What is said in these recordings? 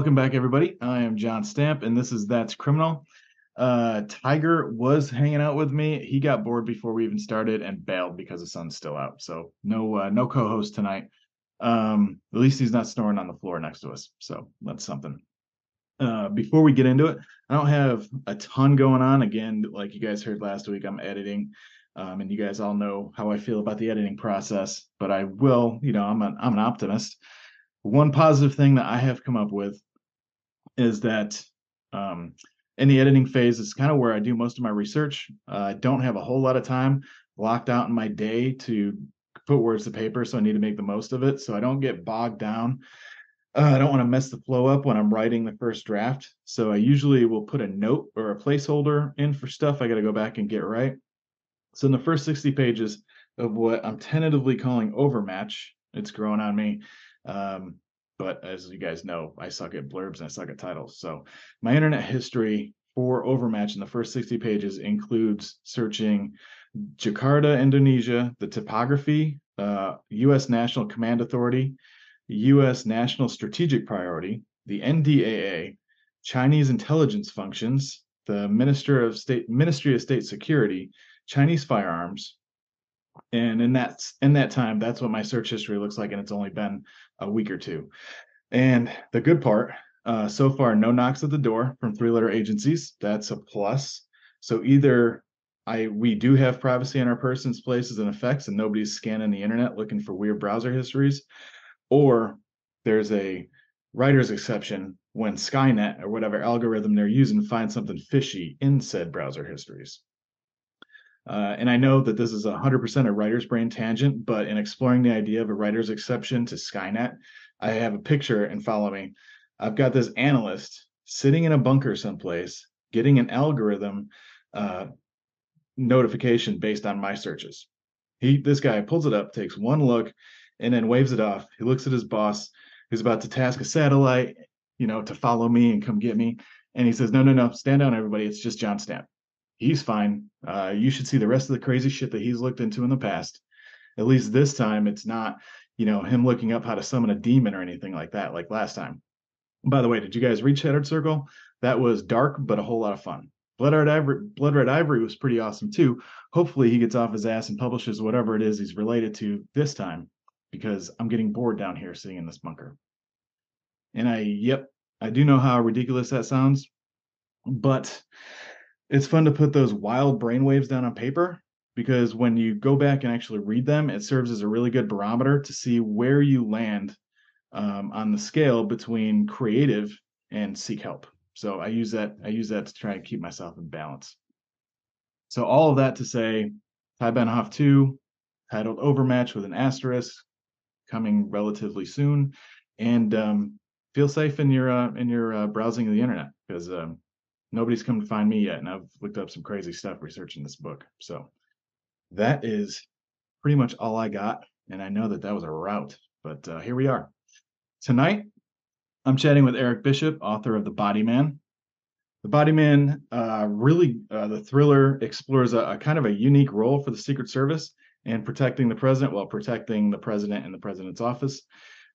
Welcome back, everybody. I am John Stamp, and this is That's Criminal. Uh, Tiger was hanging out with me. He got bored before we even started and bailed because the sun's still out. So no, uh, no co-host tonight. Um, at least he's not snoring on the floor next to us. So that's something. Uh, before we get into it, I don't have a ton going on. Again, like you guys heard last week, I'm editing. Um, and you guys all know how I feel about the editing process, but I will, you know, I'm an I'm an optimist. One positive thing that I have come up with is that um, in the editing phase, it's kind of where I do most of my research. Uh, I don't have a whole lot of time locked out in my day to put words to paper, so I need to make the most of it. So I don't get bogged down. Uh, I don't want to mess the flow up when I'm writing the first draft. So I usually will put a note or a placeholder in for stuff I got to go back and get right. So in the first 60 pages of what I'm tentatively calling overmatch, it's growing on me. Um, but as you guys know, I suck at blurbs and I suck at titles. So my internet history for overmatch in the first 60 pages includes searching Jakarta, Indonesia, the topography, uh, U.S. National Command Authority, U.S. National Strategic Priority, the NDAA, Chinese intelligence functions, the Minister of State Ministry of State Security, Chinese firearms. And in that in that time, that's what my search history looks like, and it's only been a week or two. And the good part, uh, so far, no knocks at the door from three-letter agencies. That's a plus. So either I we do have privacy in our persons, places, and effects, and nobody's scanning the internet looking for weird browser histories, or there's a writer's exception when Skynet or whatever algorithm they're using finds something fishy in said browser histories. Uh, and I know that this is a 100% a writer's brain tangent, but in exploring the idea of a writer's exception to Skynet, I have a picture and follow me. I've got this analyst sitting in a bunker someplace getting an algorithm uh, notification based on my searches. He, this guy pulls it up, takes one look, and then waves it off. He looks at his boss, who's about to task a satellite, you know, to follow me and come get me. And he says, No, no, no, stand down, everybody. It's just John Stamp he's fine. Uh, you should see the rest of the crazy shit that he's looked into in the past. At least this time, it's not, you know, him looking up how to summon a demon or anything like that, like last time. By the way, did you guys read Shattered Circle? That was dark, but a whole lot of fun. Blood Red Ivory, Blood Red Ivory was pretty awesome too. Hopefully, he gets off his ass and publishes whatever it is he's related to this time, because I'm getting bored down here sitting in this bunker. And I, yep, I do know how ridiculous that sounds, but it's fun to put those wild brainwaves down on paper because when you go back and actually read them, it serves as a really good barometer to see where you land um, on the scale between creative and seek help. So I use that I use that to try and keep myself in balance. So all of that to say, Ty Benhoff 2, titled Overmatch with an asterisk, coming relatively soon, and um, feel safe in your uh, in your uh, browsing of the internet because um, nobody's come to find me yet, and I've looked up some crazy stuff researching this book. So that is pretty much all I got, and I know that that was a route, but uh, here we are. Tonight, I'm chatting with Eric Bishop, author of The Body Man. The Body Man, uh, really, uh, the thriller explores a, a, kind of a unique role for the Secret Service and protecting the president while protecting the president and the president's office.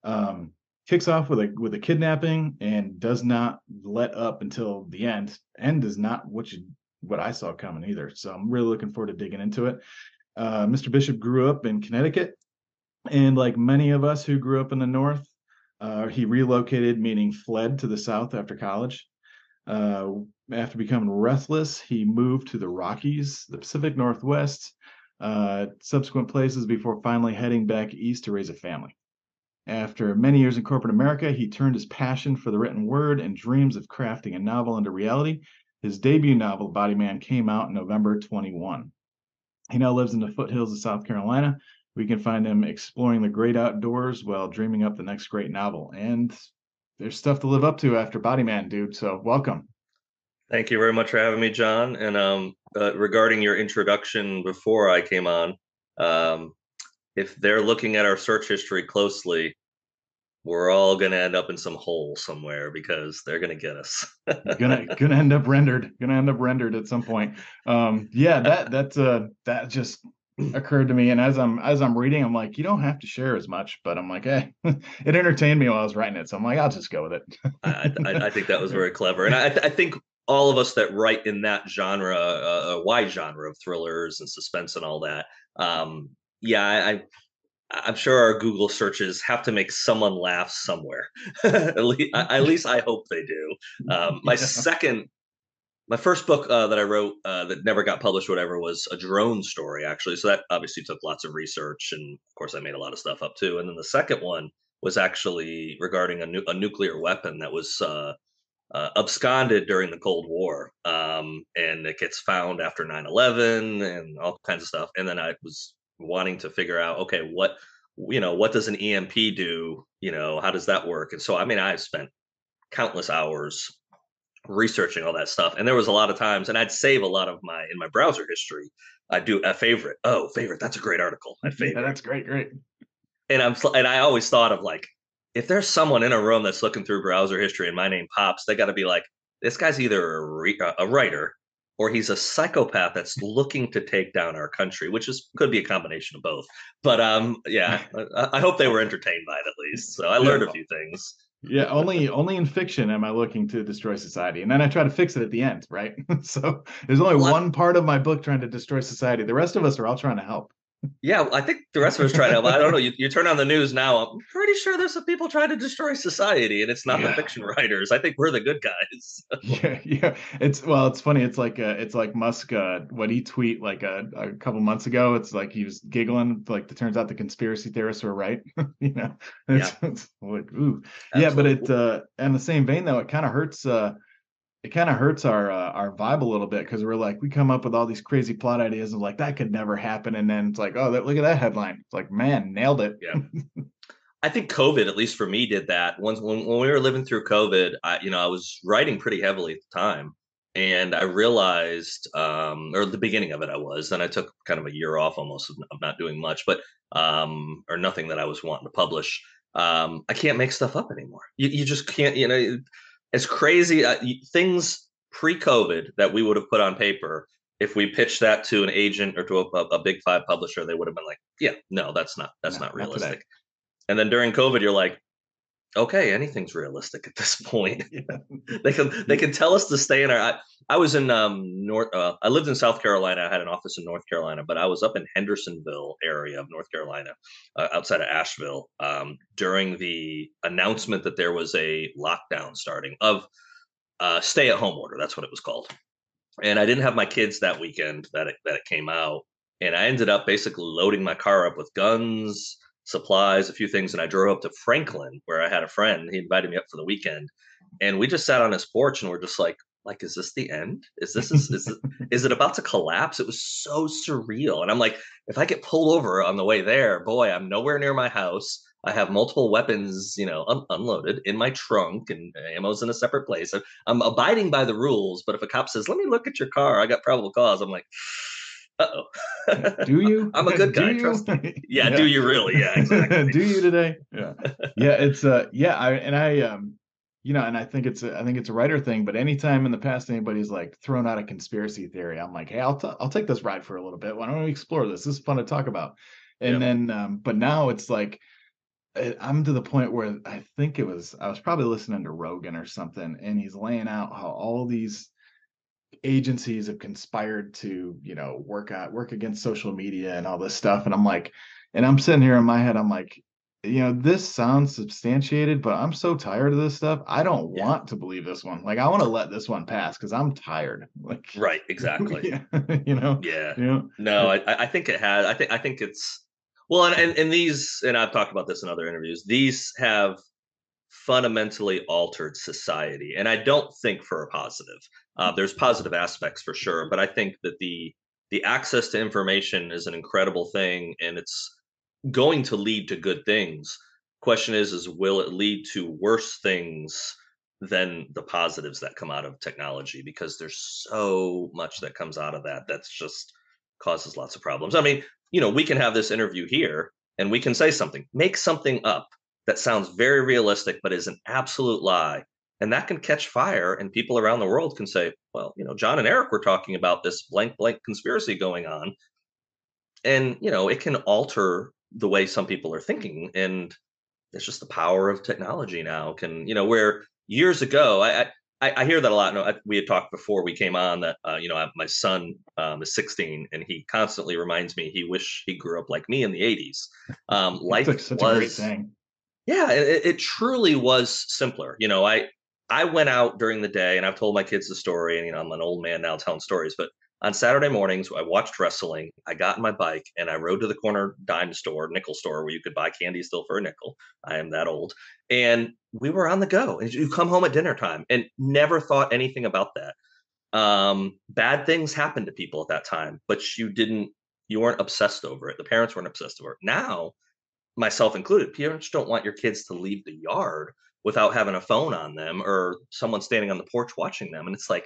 Um, kicks off with a with a kidnapping and does not let up until the end. End is not what you what I saw coming either. So I'm really looking forward to digging into it. Uh, Mr. Bishop grew up in Connecticut, and like many of us who grew up in the North, uh, he relocated, meaning fled to the South after college. Uh, after becoming restless, he moved to the Rockies, the Pacific Northwest, uh, subsequent places before finally heading back east to raise a family. After many years in corporate America, he turned his passion for the written word and dreams of crafting a novel into reality. His debut novel, Body Man, came out in November 21. He now lives in the foothills of South Carolina. We can find him exploring the great outdoors while dreaming up the next great novel. And there's stuff to live up to after Body Man, dude. So welcome. Thank you very much for having me, John. And um, uh, regarding your introduction before I came on, um, if they're looking at our search history closely, we're all going to end up in some hole somewhere because they're going to get us. gonna gonna end up rendered. Gonna end up rendered at some point. Um, yeah, that that's uh, that just occurred to me, and as I'm as I'm reading, I'm like, you don't have to share as much, but I'm like, hey, it entertained me while I was writing it, so I'm like, I'll just go with it. I, I, I, think that was very clever, and I, I think all of us that write in that genre, uh, a wide genre of thrillers and suspense and all that, um, yeah, I, I'm sure our Google searches have to make someone laugh somewhere. at, least, at, least, I hope they do. Um, my yeah. second, my first book uh, that I wrote uh, that never got published, whatever, was a drone story, actually. So that obviously took lots of research. And of course, I made a lot of stuff up too. And then the second one was actually regarding a, nu- a nuclear weapon that was uh, uh, absconded during the Cold War. Um, and it gets found after 9 11 and all kinds of stuff. And then I was wanting to figure out, okay, what, you know, what does an EMP do? You know, how does that work? And so, I mean, I've spent countless hours researching all that stuff. And there was a lot of times, and I'd save a lot of my, in my browser history, I do a favorite. Oh, favorite. That's a great article. My favorite. Yeah, that's great. Great. And I'm, and I always thought of like, if there's someone in a room that's looking through browser history and my name pops, they got to be like, this guy's either a, re- a writer or he's a psychopath that's looking to take down our country, which is could be a combination of both. But um, yeah, I, I hope they were entertained by it at least. So I learned a few things. Yeah, only only in fiction am I looking to destroy society, and then I try to fix it at the end, right? so there's only one part of my book trying to destroy society. The rest of us are all trying to help. Yeah, I think the rest of us try to. I don't know. You, you turn on the news now. I'm pretty sure there's some people trying to destroy society, and it's not yeah. the fiction writers. I think we're the good guys. yeah, yeah. It's well, it's funny. It's like uh, it's like Musk. Uh, what he tweet like a, a couple months ago. It's like he was giggling. Like it turns out the conspiracy theorists were right. you know. It's, yeah. It's like ooh. Absolutely. Yeah, but it. uh In the same vein, though, it kind of hurts. uh it kind of hurts our uh, our vibe a little bit because we're like we come up with all these crazy plot ideas and like that could never happen. And then it's like oh that, look at that headline. It's like man nailed it. Yeah. I think covid at least for me did that. Once when, when we were living through covid i you know i was writing pretty heavily at the time. And i realized um or the beginning of it i was then i took kind of a year off almost of not doing much but um or nothing that i was wanting to publish. Um i can't make stuff up anymore. You, you just can't you know as crazy uh, things pre-COVID that we would have put on paper. If we pitched that to an agent or to a, a big five publisher, they would have been like, "Yeah, no, that's not that's no, not realistic." Not and then during COVID, you're like, okay, anything's realistic at this point. they can they can tell us to stay in our. I, I was in um North. Uh, I lived in South Carolina. I had an office in North Carolina, but I was up in Hendersonville area of North Carolina, uh, outside of Asheville, um, during the announcement that there was a lockdown starting of uh, stay at home order. That's what it was called. And I didn't have my kids that weekend that it, that it came out, and I ended up basically loading my car up with guns supplies, a few things, and I drove up to Franklin where I had a friend. He invited me up for the weekend, and we just sat on his porch and we're just like, like, is this the end? Is this is is it, is it about to collapse? It was so surreal, and I'm like, if I get pulled over on the way there, boy, I'm nowhere near my house. I have multiple weapons, you know, un- unloaded in my trunk, and ammo's in a separate place. I'm abiding by the rules, but if a cop says, "Let me look at your car," I got probable cause. I'm like oh. do you? I'm a good guy. Trust me. Yeah, yeah, do you really? Yeah, exactly. do you today? Yeah. Yeah, it's uh yeah, I and I um you know, and I think it's a, I think it's a writer thing, but anytime in the past anybody's like thrown out a conspiracy theory, I'm like, hey, I'll t- I'll take this ride for a little bit. Why don't we explore this? This is fun to talk about. And then, um, but now it's like eh, I'm to the point where I think it was I was probably listening to Rogan or something, and he's laying out how all these agencies have conspired to you know work out work against social media and all this stuff and i'm like and i'm sitting here in my head i'm like you know this sounds substantiated but i'm so tired of this stuff i don't yeah. want to believe this one like i want to let this one pass because i'm tired like right exactly yeah, you know yeah you know? no I, I think it has i think i think it's well and, and and these and i've talked about this in other interviews these have fundamentally altered society and i don't think for a positive uh, there's positive aspects for sure, but I think that the the access to information is an incredible thing, and it's going to lead to good things. Question is, is will it lead to worse things than the positives that come out of technology? Because there's so much that comes out of that that's just causes lots of problems. I mean, you know, we can have this interview here, and we can say something, make something up that sounds very realistic, but is an absolute lie and that can catch fire and people around the world can say well you know john and eric were talking about this blank blank conspiracy going on. And you know it can alter the way some people are thinking and it's just the power of technology now. Can you know where years ago i i, I hear that a lot no, I, we had talked before we came on that uh, you know I, my son um, is 16 and he constantly reminds me he wish he grew up like me in the 80s um life such was a great thing. yeah it, it truly was simpler. You know i i went out during the day and i've told my kids the story and you know i'm an old man now telling stories but on Saturday mornings, I watched wrestling. I got in my bike and I rode to the corner dime store, nickel store, where you could buy candy still for a nickel. I am that old. And we were on the go. And you come home at dinner time and never thought anything about that. Um, bad things happened to people at that time, but you didn't, you weren't obsessed over it. The parents weren't obsessed over it. Now, myself included, parents don't want your kids to leave the yard without having a phone on them or someone standing on the porch watching them. And it's like,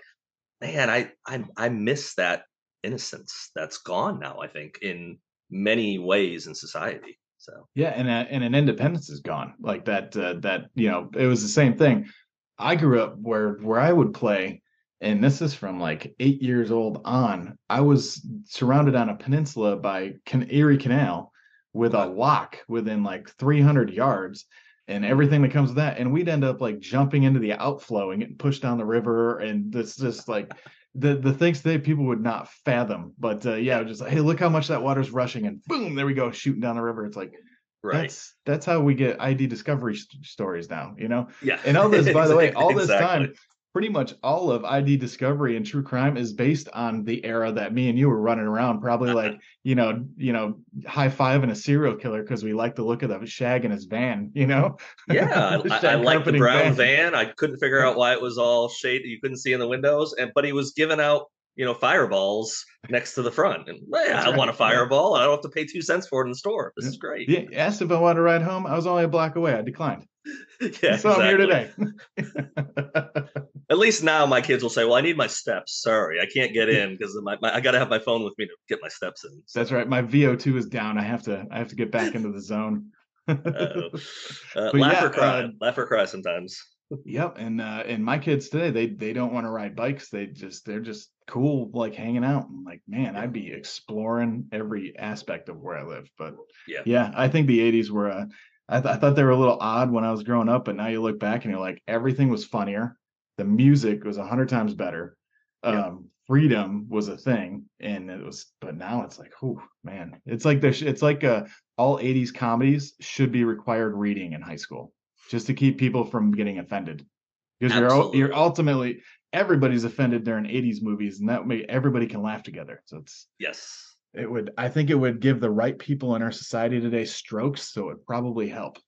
man, I I I miss that innocence that's gone now. I think in many ways in society. So yeah, and uh, and an independence is gone. Like that uh, that you know it was the same thing. I grew up where where I would play, and this is from like eight years old on. I was surrounded on a peninsula by Can- Erie Canal with a lock within like 300 yards and everything that comes with that. And we'd end up like jumping into the outflow and getting pushed down the river. And this just like the the things that people would not fathom. But uh, yeah, just like, hey, look how much that water's rushing, and boom, there we go, shooting down the river. It's like right. that's that's how we get ID discovery st- stories now, you know. Yeah. And all this, by the way, all this Exactly. time, pretty much all of ID discovery and true crime is based on the era that me and you were running around, probably like you know, you know, high five and a serial killer because we like the look of the shag in his van, you know. Yeah, I, I, like the brown van. I couldn't figure out why it was all shade you couldn't see in the windows, and but he was giving out you know fireballs next to the front, and well, yeah, I right, want a fireball. I don't have to pay two cents for it in the store. This is great. Yeah, asked if I wanted to ride home. I was only a block away. I declined. yeah so I'm here today. At least now my kids will say, "Well, I need my steps. Sorry, I can't get in because my, my, I got to have my phone with me to get my steps in." So, That's right. My VO2 is down. I have to I have to get back into the zone. Uh, laugh yeah, or cry. uh, laugh or cry sometimes. Yep, and uh and my kids today they they don't want to ride bikes. They just they're just cool like hanging out. I'm like, man, I'd be exploring every aspect of where I live. But Yeah. yeah, I think the 80s were uh I, th- I thought they were a little odd when I was growing up, but now you look back and you're like, everything was funnier. The music was a hundred times better. Yeah. Um, freedom was a thing, and it was, but now it's like, oh man, it's like there's, it's like uh, all '80s comedies should be required reading in high school just to keep people from getting offended, because you're you're ultimately everybody's offended during '80s movies, and that way everybody can laugh together. So it's Yes. it would I think it would give the right people in our society today strokes, so it probably help.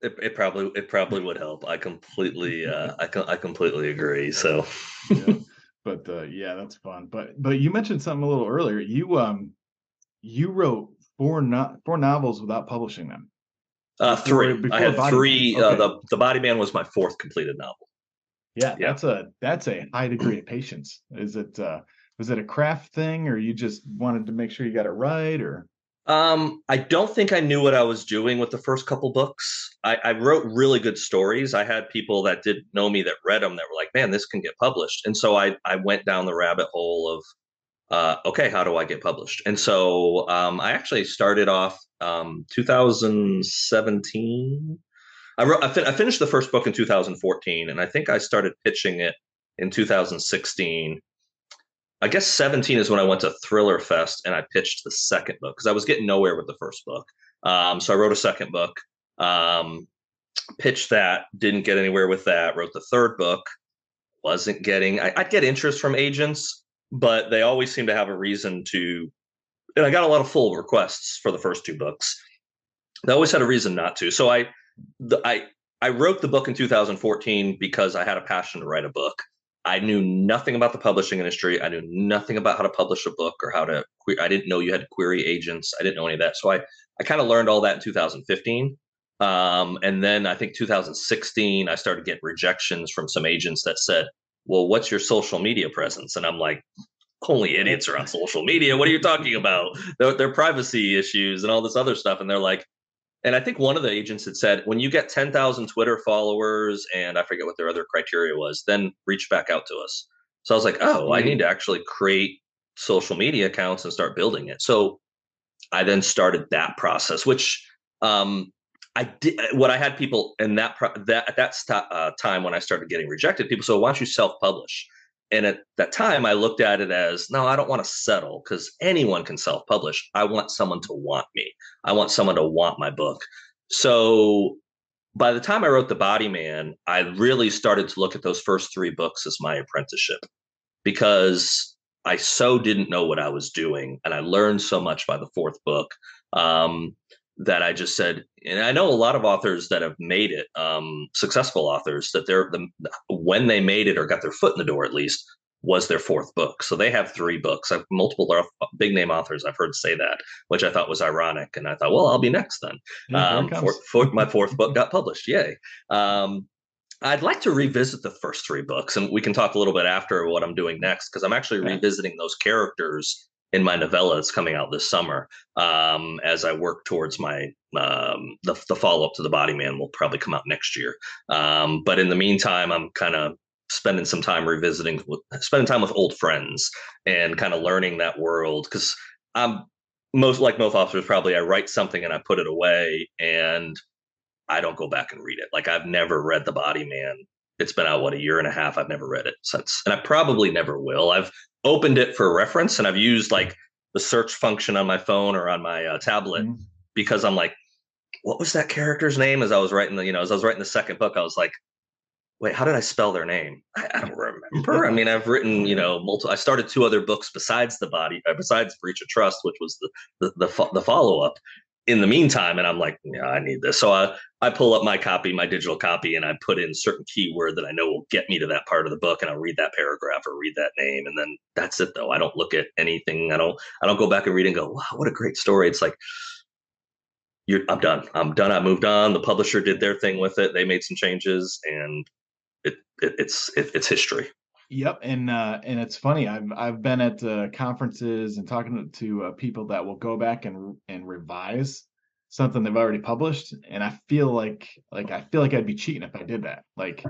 It, it probably it probably would help. I completely uh, I I completely agree. So Yeah. but uh, yeah, that's fun. But but you mentioned something a little earlier. You um you wrote four no- four novels without publishing them. uh, three. before I had Body three. Man. Uh, the the Body Man was my fourth completed novel. Yeah, Yeah. that's a that's a high degree of patience. Is it uh was it a craft thing or you just wanted to make sure you got it right or Um, I don't think I knew what I was doing with the first couple books. I, I wrote really good stories. I had people that didn't know me that read them that were like, "Man, this can get published." And so I I went down the rabbit hole of, uh, okay, how do I get published? And so um, I actually started off um, 2017. I wrote I, fin- I finished the first book in 2014, and I think I started pitching it in 2016. I guess 17 is when I went to Thriller Fest and I pitched the second book because I was getting nowhere with the first book. Um, so I wrote a second book, um, pitched that, didn't get anywhere with that. Wrote the third book, wasn't getting. I, I'd get interest from agents, but they always seem to have a reason to. And I got a lot of full requests for the first two books. They always had a reason not to. So I, the, I, I wrote the book in 2014 because I had a passion to write a book. I knew nothing about the publishing industry. I knew nothing about how to publish a book or how to. Que- I didn't know you had to query agents. I didn't know any of that. So I, I kind of learned all that in 2015. Um, and then I think 2016, I started getting rejections from some agents that said, "Well, what's your social media presence?" And I'm like, "Only idiots are on social media. What are you talking about? Their, their privacy issues and all this other stuff." And they're like, and I think one of the agents had said, when you get 10,000 Twitter followers, and I forget what their other criteria was, then reach back out to us. So I was like, oh, I need to actually create social media accounts and start building it. So I then started that process, which um, I did. What I had people in that pro- that at that st- uh, time when I started getting rejected, people said, "Why don't you self-publish?" And at that time, I looked at it as, "No, I don't want to settle because anyone can self-publish. I want someone to want me. I want someone to want my book." So by the time I wrote The Body Man, I really started to look at those first three books as my apprenticeship because I so didn't know what I was doing. And I learned so much by the fourth book um, that I just said, and I know a lot of authors that have made it, um, successful authors, that they're the, when they made it or got their foot in the door at least, was their fourth book. So they have three books. I've multiple big name authors I've heard say that, which I thought was ironic. And I thought, well, I'll be next then. Yeah, um, for, for, my fourth book got published. Yay. Um, I'd like to revisit the first three books, and we can talk a little bit after what I'm doing next because I'm actually revisiting those characters in my novella that's coming out this summer um, as I work towards my um, the, the follow up to the Body Man will probably come out next year. Um, but in the meantime, I'm kind of spending some time revisiting, with, spending time with old friends and kind of learning that world because I'm most like most officers probably I write something and I put it away and I don't go back and read it. Like I've never read The Body Man. It's been out what a year and a half. I've never read it since, and I probably never will. I've opened it for reference and I've used like the search function on my phone or on my uh, tablet mm-hmm. because I'm like, what was that character's name? As I was writing the, you know, as I was writing the second book, I was like, wait, how did I spell their name? I, I don't remember. I mean, I've written, you know, multiple. I started two other books besides the body, uh, besides Breach of Trust, which was the the the, the follow up. In the meantime, and I'm like, yeah, I need this. So I I pull up my copy, my digital copy, and I put in certain keyword that I know will get me to that part of the book, and I'll read that paragraph or read that name, and then that's it. Though I don't look at anything. I don't. I don't go back and read and go, wow, what a great story. It's like you're, I'm done. I'm done. I moved on. The publisher did their thing with it. They made some changes, and it, it it's it, it's history. Yep, and uh, and it's funny. I've I've been at uh, conferences and talking to uh, people that will go back and and revise something they've already published, and I feel like like I feel like I'd be cheating if I did that. Like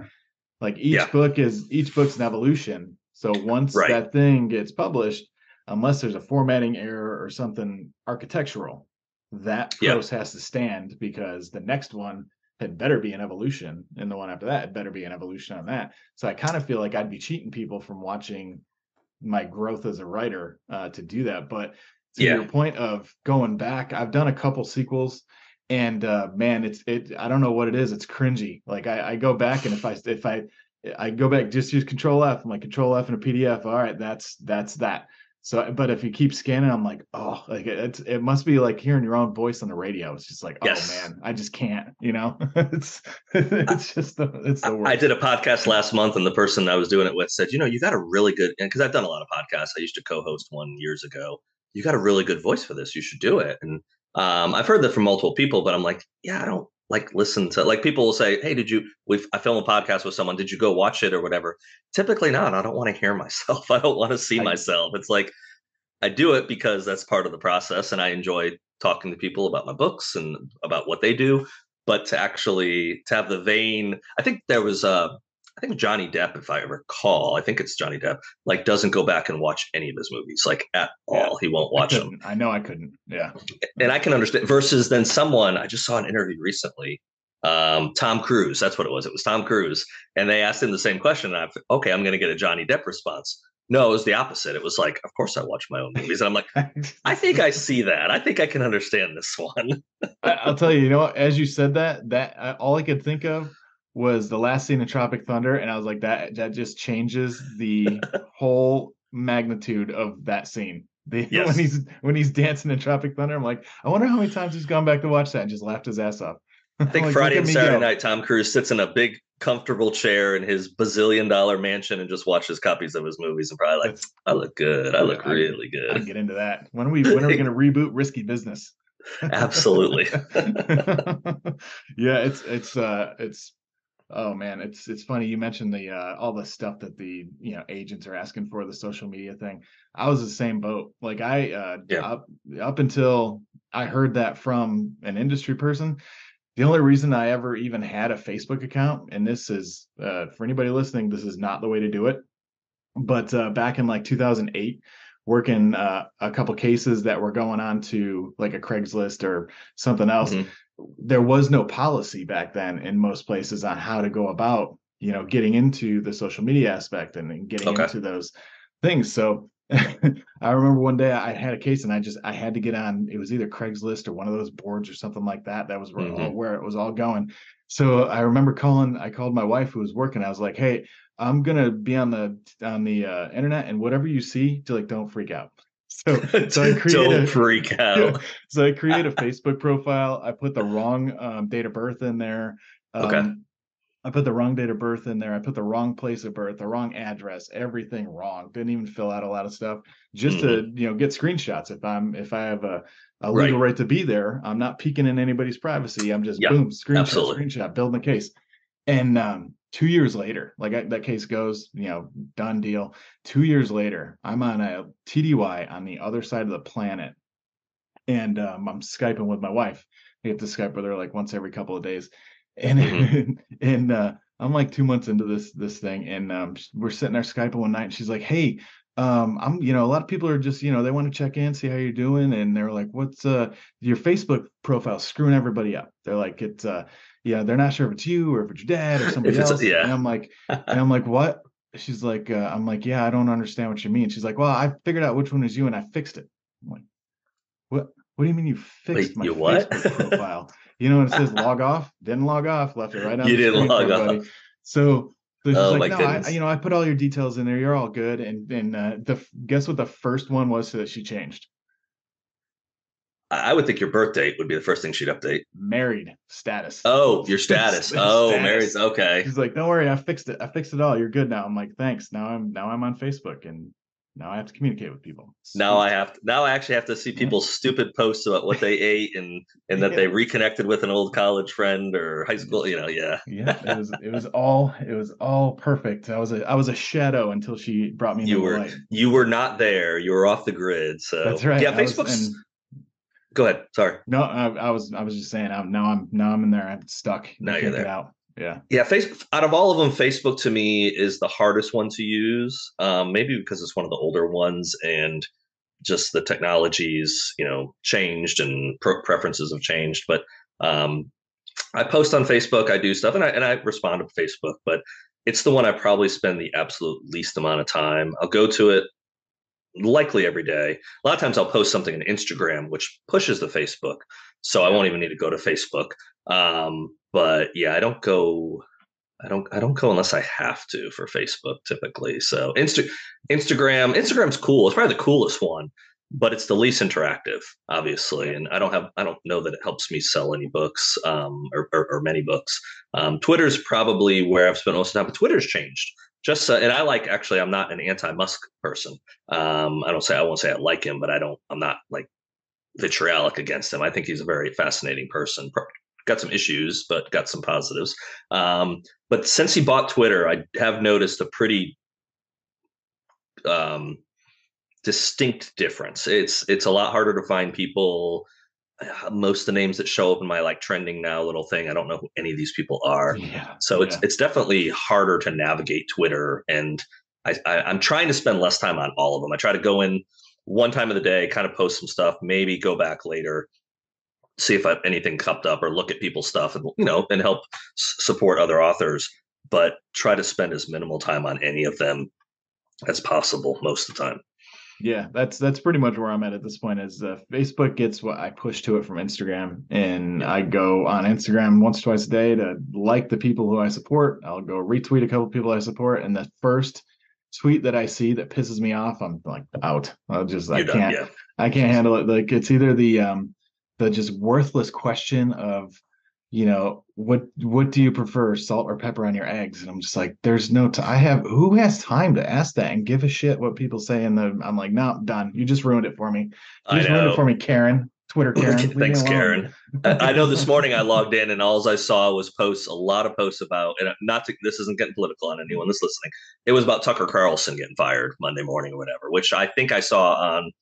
like each yeah. book is each book's an evolution. So once right. that thing gets published, unless there's a formatting error or something architectural, that post yep. has to stand because the next one it better be an evolution and the one after that it better be an evolution on that. So i kind of feel like i'd be cheating people from watching my growth as a writer uh, to do that but to yeah. your point of going back i've done a couple sequels and uh, man it's it i don't know what it is it's cringy. Like I, I go back and if i if i i go back just use control f i'm like control f in a pdf all right that's that's that so, but if you keep scanning, I'm like, oh, like it's it must be like hearing your own voice on the radio. It's just like, oh, yes. oh man, I just can't. You know, it's it's just the it's the worst. I did a podcast last month, and the person I was doing it with said, you know, you got a really good, because I've done a lot of podcasts. I used to co-host one years ago. You got a really good voice for this. You should do it. And um, I've heard that from multiple people, but I'm like, yeah, I don't like listen to like people will say hey did you we i film a podcast with someone did you go watch it or whatever? Typically not i don't want to hear myself i don't want to see I, myself it's like i do it because that's part of the process and i enjoy talking to people about my books and about what they do but to actually to have the vein i think there was uh I think Johnny Depp, if I recall, I think it's Johnny Depp, like doesn't go back and watch any of his movies, like at yeah. all. He won't watch I them. I know I couldn't. Yeah. And I can understand versus then someone I just saw an interview recently. Um, Tom Cruise, that's what it was. It was Tom Cruise. And they asked him the same question. And I okay, I'm gonna get a Johnny Depp response. No, it was the opposite. It was like, of course I watch my own movies. And I'm like, I think I see that. I think I can understand this one. I, will tell you, you know, as you said that, that all I could think of was the last scene of Tropic Thunder, and I was like, that that just changes the whole magnitude of that scene. The, yes. when he's when he's dancing in Tropic Thunder, I'm like, I wonder how many times he's gone back to watch that and just laughed his ass off. I think like, Friday and Saturday go. night, Tom Cruise sits in a big, comfortable chair in his bazillion dollar mansion and just watches copies of his movies and probably like, That's, I look good. I look I, really good. I get into that. When are we when are we going to reboot Risky Business? Absolutely. yeah, it's it's uh it's Oh man, it's it's funny you mentioned the uh, all the stuff that the you know agents are asking for the social media thing. I was the same boat. Like I uh, yeah. up up until I heard that from an industry person. The only reason I ever even had a Facebook account, and this is uh, for anybody listening, this is not the way to do it. But uh, back in like 2008, working uh, a couple cases that were going on to like a Craigslist or something else. Mm-hmm. There was no policy back then in most places on how to go about, you know, getting into the social media aspect and, and getting okay. into those things. So I remember one day I had a case and I just I had to get on. It was either Craigslist or one of those boards or something like that. That was where, mm-hmm. where it was all going. So I remember calling. I called my wife who was working. I was like, "Hey, I'm gonna be on the on the uh, internet, and whatever you see, to like don't freak out." So, so I created don't a, freak out. so I create a Facebook profile. I put the wrong um, date of birth in there. Um, okay. I put the wrong date of birth in there. I put the wrong place of birth, the wrong address, everything wrong. Didn't even fill out a lot of stuff just mm-hmm. to you know get screenshots. If I'm if I have a, a legal right. right. to be there, I'm not peeking in anybody's privacy. I'm just boom screenshot absolutely. screenshot building the case. And um, two years later, like I, that case goes, you know, done deal. Two years later, I'm on a TDY on the other side of the planet, and um, I'm skyping with my wife. I get to Skype with her like once every couple of days and mm-hmm. and uh, I'm like two months into this this thing, and um, we're sitting there Skyping one night, and she's like, "Hey, um, I'm you know a lot of people are just you know they want to check in, see how you're doing, and they're like, what's uh your Facebook profile screwing everybody up? They're like, it's uh yeah, they're not sure if it's you or if it's your dad or somebody else. Yeah, and I'm like, and I'm like, what? She's like, uh, I'm like, yeah, I don't understand what you mean. She's like, well, I figured out which one is you, and I fixed it. I'm like, what? What do you mean you fixed Wait, my Facebook profile? You know, it says log off, didn't log off, left it right on. You didn't log off. So, so she's oh, like, no, I, you know, I put all your details in there. You're all good. And and uh, the guess what the first one was so that she changed. I would think your birth date would be the first thing she'd update. Married status. Oh, your status. oh, status. married. Okay. She's like, don't worry, I fixed it. I fixed it all. You're good now. I'm like, thanks. Now I'm now I'm on Facebook and now I have to communicate with people. Now I have to, now I actually have to see people's stupid posts about what they ate and and that yeah. they reconnected with an old college friend or high school. You know, yeah. yeah, it was it was all it was all perfect. I was a I was a shadow until she brought me. You were light. you were not there. You were off the grid. So that's right. Yeah, Facebook's. Go ahead. Sorry. No, I, I, was I was just saying. I'm, now I'm now I'm in there. I'm stuck. Now you're there. Out. Yeah. Yeah. Facebook, out of all of them, Facebook to me is the hardest one to use. Um, maybe because it's one of the older ones and just the technologies, you know, changed and pro- preferences have changed. But um, I post on Facebook, I do stuff and I, and I respond to Facebook, but it's the one I probably spend the absolute least amount of time. I'll go to it likely every day. A lot of times I'll post something on Instagram, which pushes the Facebook. So I won't even need to go to Facebook. Um, but yeah, I don't go. I don't. I don't go unless I have to for Facebook typically. So Insta, Instagram. Instagram's cool. It's probably the coolest one, but it's the least interactive, obviously. And I don't have. I don't know that it helps me sell any books um, or, or, or many books. Um, Twitter's probably where I've spent most of the time. But Twitter's changed just uh, and I like actually I'm not an anti-Musk person. Um, I don't say I won't say I like him, but I don't I'm not like vitriolic against him. I think he's a very fascinating person got some issues, but got some positives. Um, but since he bought Twitter, I have noticed a pretty um, distinct difference. It's it's a lot harder to find people. Uh, most of the names that show up in my like trending now little thing, I don't know who any of these people are. Yeah, so it's yeah. it's definitely harder to navigate Twitter, and I, I I'm trying to spend less time on all of them. I try to go in one time of the day, kind of post some stuff, maybe go back later see if I, have anything cupped up or look at people's stuff and you know and help s- support other authors but try to spend as minimal time on any of them as possible most of the time yeah that's that's pretty much where i'm at at this point is uh, facebook gets what i push to it from instagram and i go on instagram once twice a day to like the people who i support. I'll go retweet a couple people i support and the first tweet that i see that pisses me off i'm like out. I'll just You're i can't yeah. i can't handle it. Like it's either the um the just worthless question of you know what what do you prefer salt or pepper on your eggs? And i'm just like there's no t- I have who has time to ask that and give a shit what people say and the i'm like no done. You just ruined it for me. You just ruined it for me karen. Twitter karen. Thanks karen. I know this morning i logged in and all i saw was posts a lot of posts about and not to this isn't getting political on anyone that's listening. It was about tucker carlson getting fired monday morning or whatever which i think i saw on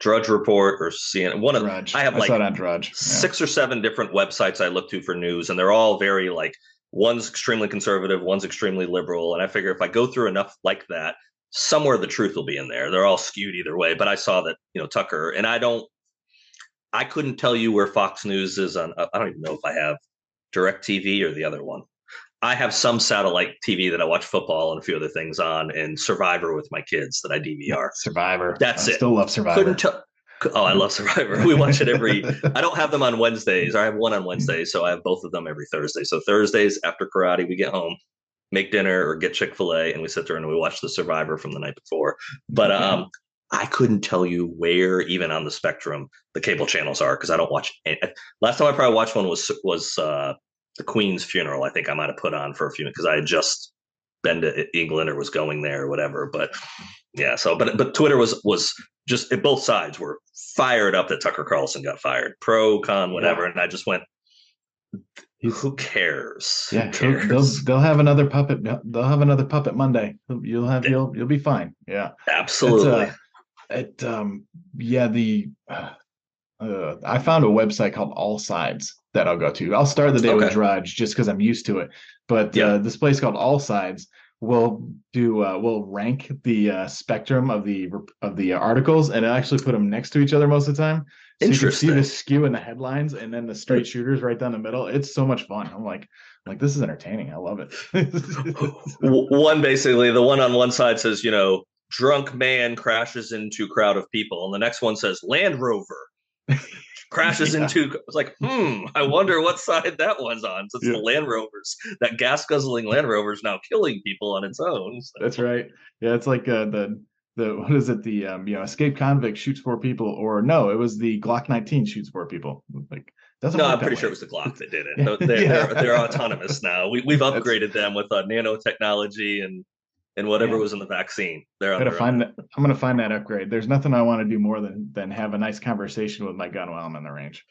Drudge Report or CNN. One of Drudge. I have I like on Drudge. Yeah. six or seven different websites I look to for news, and they're all very like one's extremely conservative, one's extremely liberal. And I figure if I go through enough like that, somewhere the truth will be in there. They're all skewed either way, but I saw that you know Tucker, and I don't, I couldn't tell you where Fox News is on. I don't even know if I have Direct TV or the other one. I have some satellite TV that I watch football and a few other things on, and Survivor with my kids that I DVR. Survivor. That's I it. Still love Survivor. Couldn't tell. Oh, I love Survivor. We watch it every. I don't have them on Wednesdays. I have one on Wednesdays, so I have both of them every Thursday. So Thursdays after karate, we get home, make dinner or get Chick Fil A, and we sit there and we watch the Survivor from the night before. But um, I couldn't tell you where, even on the spectrum, the cable channels are because I don't watch. Any, last time I probably watched one was was uh, the Queen's funeral. I think I might have put on for a few minutes because I had just been to England or was going there or whatever. But yeah, so but but Twitter was was just both sides were fired up that Tucker Carlson got fired, pro con whatever, yeah. and I just went. Who cares? Yeah, Who cares? they'll they'll have another puppet. They'll have another puppet Monday. You'll have you'll you'll be fine. Yeah, absolutely. Uh, it um yeah the uh, uh, I found a website called All Sides that I'll go to. I'll start the day okay. with Drudge just because I'm used to it. But yeah. uh, this place called All Sides will do uh, will rank the uh, spectrum of the of the articles and actually put them next to each other most of the time. So Interesting. you can see the skew in the headlines and then the straight shooters right down the middle. It's so much fun. I'm like, like this is entertaining. I love it. one basically, the one on one side says, you know, drunk man crashes into crowd of people, and the next one says Land Rover crashes yeah. into. It's like, hmm, I wonder what side that one's on. So it's yeah. the Land Rovers. That gas guzzling Land Rover is now killing people on its own. So. That's right. Yeah, it's like uh, the the what is it? The um, you know, escape convict shoots four people, or no, it was the Glock 19 shoots four people. Like doesn't no, I'm pretty way. sure it was the Glock that did it. They're, they're, they're, autonomous now. We, we've upgraded them with uh, nanotechnology and and whatever yeah. was in the vaccine. They're I'm gonna find that. I'm gonna find that upgrade. There's nothing I want to do more than than have a nice conversation with my gun while I'm in the range.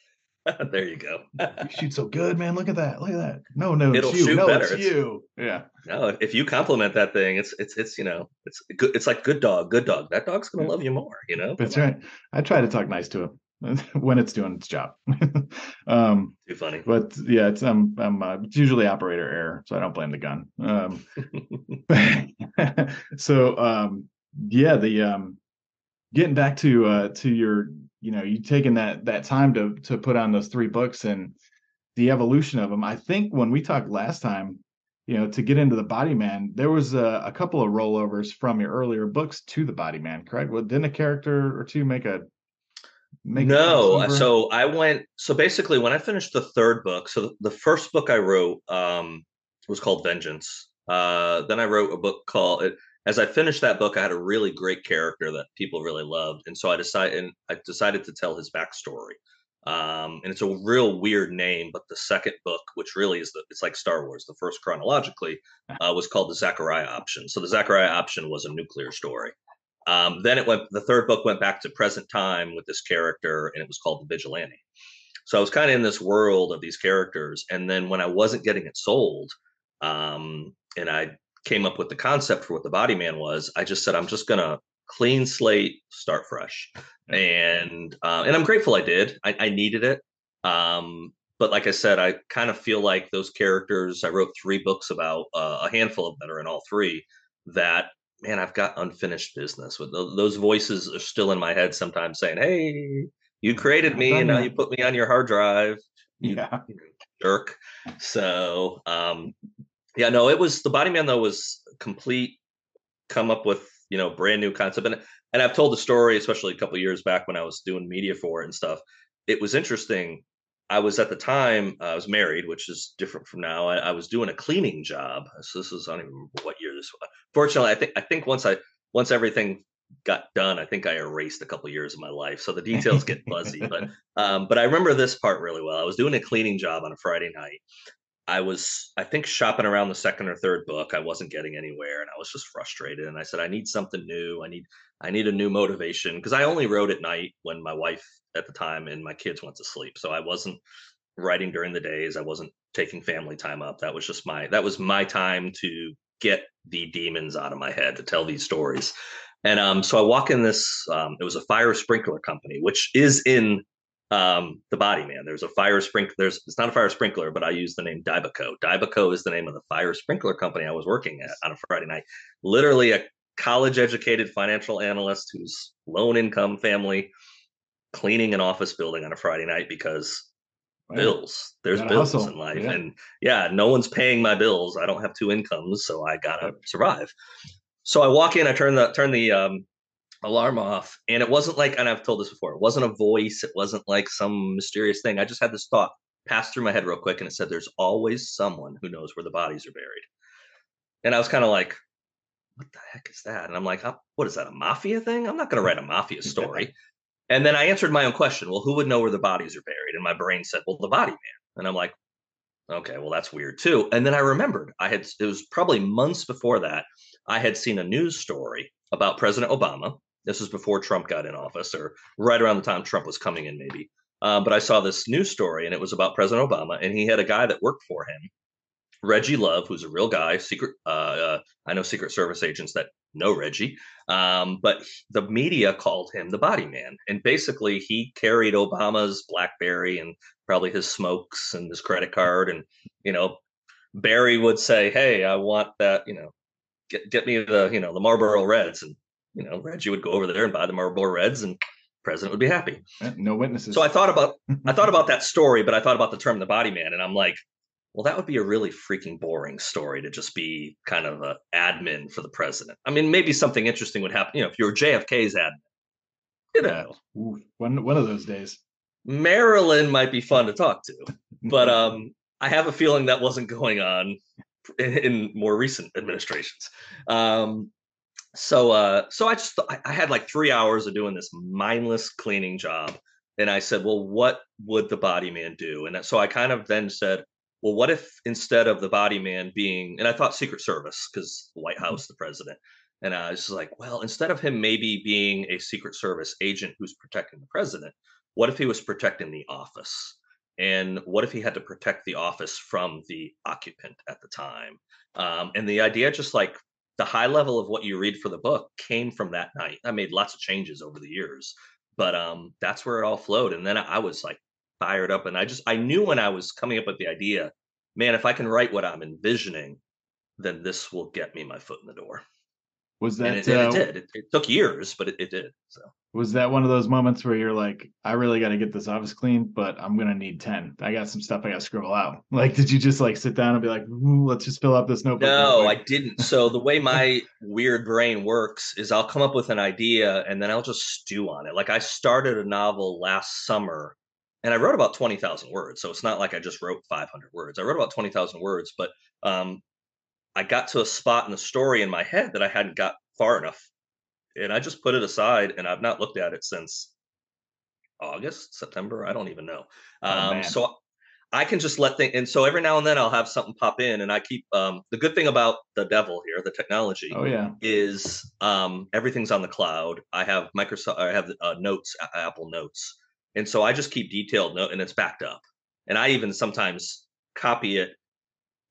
there you go. you shoot so good, man. Look at that. Look at that. No, no, it'll it's you. shoot no, better. It's, it's you. Yeah. No, if you compliment that thing, it's it's it's you know it's good. It's like good dog, good dog. That dog's gonna love you more. You know. That's right. I try to talk nice to him. when it's doing its job. um, Too funny. But yeah, it's um, um uh, it's usually operator error, so I don't blame the gun. Um, so um, yeah, the um, getting back to uh to your, you know, you taking that that time to to put on those three books and the evolution of them. I think when we talked last time, you know, to get into the Body Man, there was a, a couple of rollovers from your earlier books to the Body Man, correct? Well, didn't a character or two make a no so i went so basically when i finished the third book so the first book i wrote um, was called vengeance. Uh, then i wrote a book called it as i finished that book i had a really great character that people really loved and so i decided and i decided to tell his backstory. Um, and it's a real weird name but the second book which really is the it's like star wars the first chronologically uh, was called the zachariah option. So the zachariah option was a nuclear story um, then it went. The third book went back to present time with this character, and it was called the Vigilante. So I was kind of in this world of these characters, and then when I wasn't getting it sold, um, and I came up with the concept for what the Body Man was, I just said I'm just gonna clean slate, start fresh, and uh, and I'm grateful I did. I, I needed it. Um, but like I said, I kind of feel like those characters. I wrote three books about uh, a handful of them that are in all three that man, I've got unfinished business with those voices are still in my head sometimes saying, Hey, you created me and now you put me on your hard drive. You, yeah. jerk. So, um, yeah, no, it was the body man though was complete come up with, you know, brand new concept. And, and I've told the story, especially a couple years back when I was doing media for it and stuff. It was interesting I was at the time uh, I was married, which is different from now. I, I, was doing a cleaning job. So this is I don't even remember what year was. Fortunately, I think I think once I once everything got done, I think I erased a couple years of my life, so the details get fuzzy. but um, but I remember this part really well. I was doing a cleaning job on a Friday night. I was I think shopping around the second or third book. I wasn't getting anywhere, and I was just frustrated. And I said, I need something new. I need I need a new motivation because I only wrote at night when my wife at the time and my kids went to sleep. So I wasn't writing during the days. I wasn't taking family time up. That was just my that was my time to get the demons out of my head to tell these stories. And um, so I walk in this. Um, it was a fire sprinkler company, which is in um, the Body Man. There's a fire sprinkler. There's it's not a fire sprinkler, but I use the name Dybaco. Dybaco is the name of the fire sprinkler company I was working at on a Friday night. Literally a college educated financial analyst who's low income family cleaning an office building on a Friday night because right. bills. There's bills hustle. in life. Yeah. And yeah, no one's paying my bills. I don't have two incomes, so I gotta survive. So I walk in, I turn the turn the um, alarm off, and it wasn't like, and I've told this before, it wasn't a voice, it wasn't like some mysterious thing. I just had this thought pass through my head real quick, and it said, "There's always someone who knows where the bodies are buried." And I was kind of like, "What the heck is that?" And I'm like, "What is that? A mafia thing? I'm not going to write a mafia story." And then I answered my own question. Well, who would know where the bodies are buried? And my brain said, well, the body man. And I'm like, okay, well, that's weird too. And then I remembered I had, it was probably months before that, I had seen a news story about President Obama. This was before Trump got in office or right around the time Trump was coming in, maybe. Um, but I saw this news story and it was about President Obama. And he had a guy that worked for him Reggie Love, who's a real guy, secret. Uh, uh, I know Secret Service agents that know Reggie, um, but the media called him the Body Man, and basically he carried Obama's BlackBerry and probably his smokes and his credit card, and you know, Barry would say, "Hey, I want that," you know, get get me the you know the Marlboro Reds, and you know Reggie would go over there and buy the Marlboro Reds, and president would be happy. No witnesses. So I thought about I thought about that story, but I thought about the term the body man, and I'm like, well, that would be a really freaking boring story to just be kind of an admin for the president. I mean, maybe something interesting would happen. You know, if you're JFK's admin, you know, Ooh, one one of those days. Marilyn might be fun to talk to, but um, I have a feeling that wasn't going on in, in more recent administrations. Um, so, uh, so I just I, I had like three hours of doing this mindless cleaning job, and I said, well, what would the body man do? And so I kind of then said, well, what if instead of the body man being, and I thought Secret Service because the White mm-hmm. House, the president, and I was like, well, instead of him maybe being a Secret Service agent who's protecting the president, what if he was protecting the office? And what if he had to protect the office from the occupant at the time? Um, and the idea, just like the high level of what you read for the book, came from that night. I made lots of changes over the years, but um, that's where it all flowed. And then I was like, fired up. And I just, I knew when I was coming up with the idea, man, if I can write what I'm envisioning, then this will get me my foot in the door. Was that and it, uh, it did? It, it, took years, but it, it did. So was that one of those moments where you're like, I really got to get this office clean, but I'm gonna need ten. I got some stuff I got to scribble out. Like, did you just like sit down and be like, let's just fill up this notebook? No, I didn't. So the way my weird brain works is I'll come up with an idea and then I'll just stew on it. Like I started a novel last summer and I wrote about 20,000 words. So it's not like I just wrote 500 words. I wrote about 20,000 words, but um, I got to a spot in the story in my head that I hadn't got far enough. And I just put it aside and I've not looked at it since August, September. I don't even know. Oh, um, so I can just let things, and so every now and then I'll have something pop in, and I keep. Um, the good thing about the devil here, the technology, oh yeah, is um, everything's on the cloud. I have Microsoft, I have uh, Notes, Apple Notes, and so I just keep detailed note and it's backed up. And I even sometimes copy it,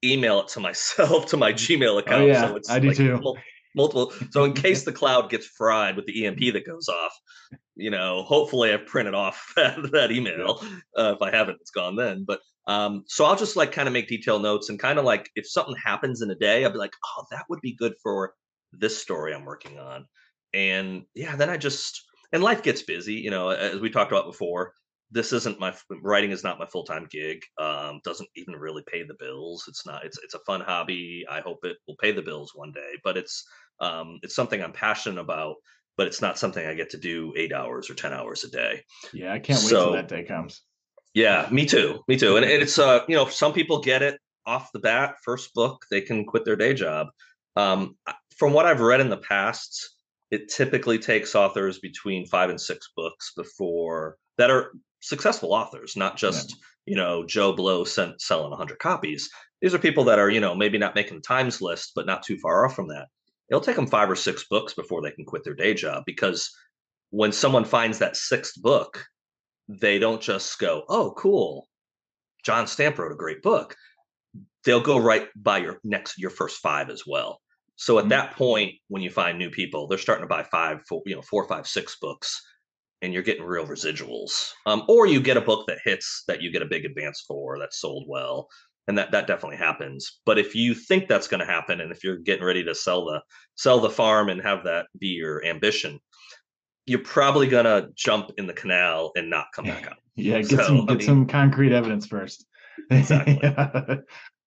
email it to myself to my Gmail oh, account. Oh, yeah, so it's I do like too. Multiple, So in case the cloud gets fried with the EMP that goes off, you know, hopefully I've printed off that, that email. Uh, if I haven't, it's gone then. But um, so I'll just like kind of make detailed notes and kind of like if something happens in a day, I'll be like, oh, that would be good for this story I'm working on. And yeah, then I just and life gets busy you know as we talked about before this isn't my writing is not my full-time gig um, doesn't even really pay the bills it's not it's it's a fun hobby i hope it will pay the bills one day but it's um, it's something i'm passionate about but it's not something i get to do eight hours or ten hours a day. Yeah i can't wait so, till that day comes. Yeah me too me too and it's uh you know some people get it off the bat first book they can quit their day job. Um, from what i've read in the past it typically takes authors between five and six books before that are successful authors, not just yeah. you know Joe Blow sent, selling 100 copies. These are people that are you know maybe not making the Times list, but not too far off from that. It'll take them five or six books before they can quit their day job because when someone finds that sixth book, they don't just go, "Oh, cool, John Stamp wrote a great book." They'll go right by your next your first five as well. So at that point, when you find new people, they're starting to buy five, four, you know, four, five, six books, and you're getting real residuals. Um, or you get a book that hits that you get a big advance for that's sold well. and that that definitely happens. But if you think that's going to happen, and if you're getting ready to sell the sell the farm and have that be your ambition, you're probably going to jump in the canal and not come back out. Yeah, get so, some get I mean, some concrete evidence first. Exactly.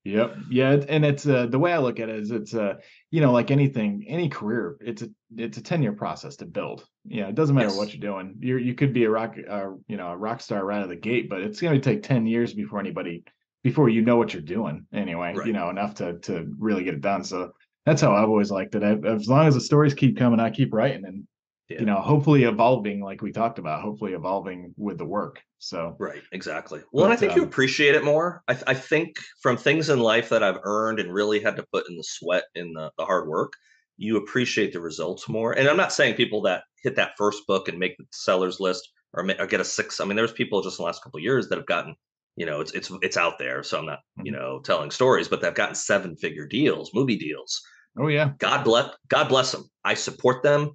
Yep. Yeah, and it's uh, the way I look at it is it's uh you know like anything any career it's a it's a 10 year process to build. Yeah, it doesn't matter yes. what you're doing. You you could be a rock uh, you know a rock star right out of the gate, but it's going to take 10 years before anybody before you know what you're doing anyway. Right. You know enough to to really get it done. So that's how I've always liked it. I, as long as the stories keep coming, I keep writing and yeah. you know hopefully evolving like we talked about hopefully evolving with the work so. Right exactly. Well but, and i think um, you appreciate it more. I, I, think from things in life that i've earned and really had to put in the sweat in the, the hard work you appreciate the results more. And i'm not saying people that hit that first book and make the sellers list or, or get a six i mean there's people just in the last couple years that have gotten you know it's it's it's out there so i'm not you mm-hmm. know telling stories but they've gotten seven figure deals movie deals. Oh yeah. God bless god bless them i support them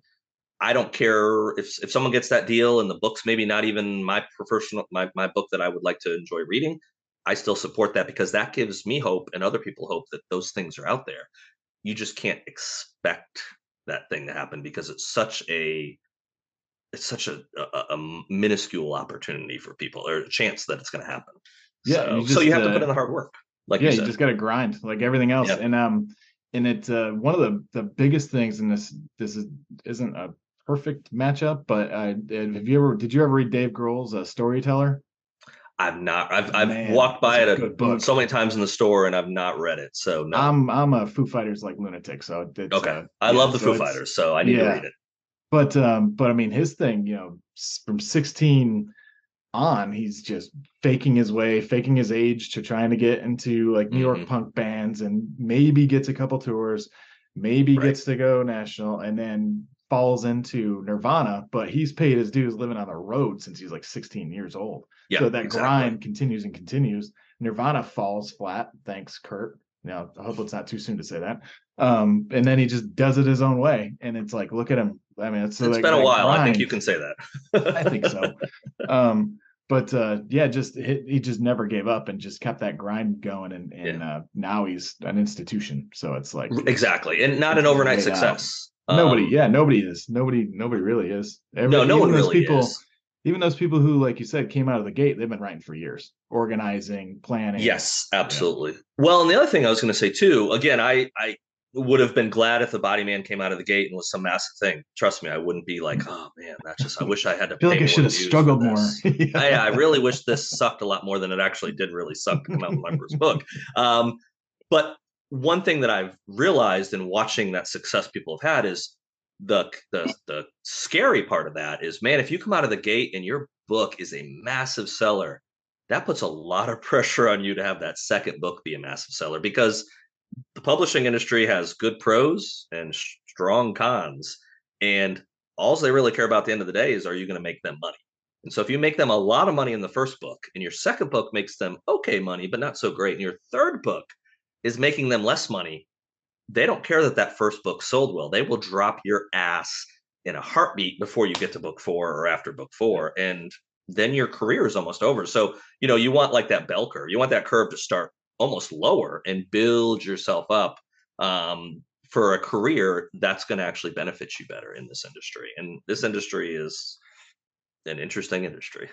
I don't care if if someone gets that deal and the book's maybe not even my professional my my book that I would like to enjoy reading. I still support that because that gives me hope and other people hope that those things are out there. You just can't expect that thing to happen because it's such a it's such a, a, a minuscule opportunity for people or a chance that it's going to happen. Yeah, so you, just, so you have uh, to put in the hard work. Like yeah, you, you just got to grind like everything else. And um, and it's uh, one of the the biggest things in this this is isn't a perfect matchup. But uh, have you ever? Did you ever read Dave Grohl's uh, Storyteller? I've not. I've I've Man, walked by it a, so many times in the store, and I've not read it. So no. I'm I'm a Foo Fighters like lunatic. So okay, uh, I yeah, love the so Foo Fighters, so I need yeah. to read it. But um, but I mean, his thing, you know, from 16 on, he's just faking his way, faking his age to trying to get into like New mm-hmm. York punk bands, and maybe gets a couple tours, maybe right. gets to go national, and then falls into Nirvana, but he's paid his dues living on the road since he's like 16 years old. Yeah, so that exactly. grind continues and continues. Nirvana falls flat. Thanks, Kurt. Now, I hope it's not too soon to say that. Um, and then he just does it his own way. And it's like, look at him. I mean, it's, it's like, been a while. Grind. I think you can say that. I think so. Um, but uh, yeah, just he, he, just never gave up and just kept that grind going. And, and yeah. uh, now he's an institution. So it's like exactly, and not an overnight success. Nobody, um, yeah, nobody is. Nobody, nobody really is. Every, no, no one really people, is. Even those people who, like you said, came out of the gate, they've been writing for years, organizing, planning. Yes, absolutely. Yeah. Well, and the other thing I was going to say too, again, I I would have been glad if the body man came out of the gate and was some massive thing. Trust me, I wouldn't be like, oh man, that's just. I wish I had to. I feel like I should have struggled more. yeah. I, I, really wish this sucked a lot more than it actually did. Really suck to come out with my first book. Um, but one thing that I've realized in watching that success people have had is the the the scary part of that is man if you come out of the gate and your book is a massive seller that puts a lot of pressure on you to have that second book be a massive seller because the publishing industry has good pros and strong cons and all they really care about at the end of the day is are you going to make them money? And so if you make them a lot of money in the first book and your second book makes them okay money but not so great and your third book is making them less money they don't care that that first book sold well. They will drop your ass in a heartbeat before you get to book four or after book four. And then your career is almost over. So, you know, you want like that bell curve, you want that curve to start almost lower and build yourself up um, for a career that's going to actually benefit you better in this industry. And this industry is an interesting industry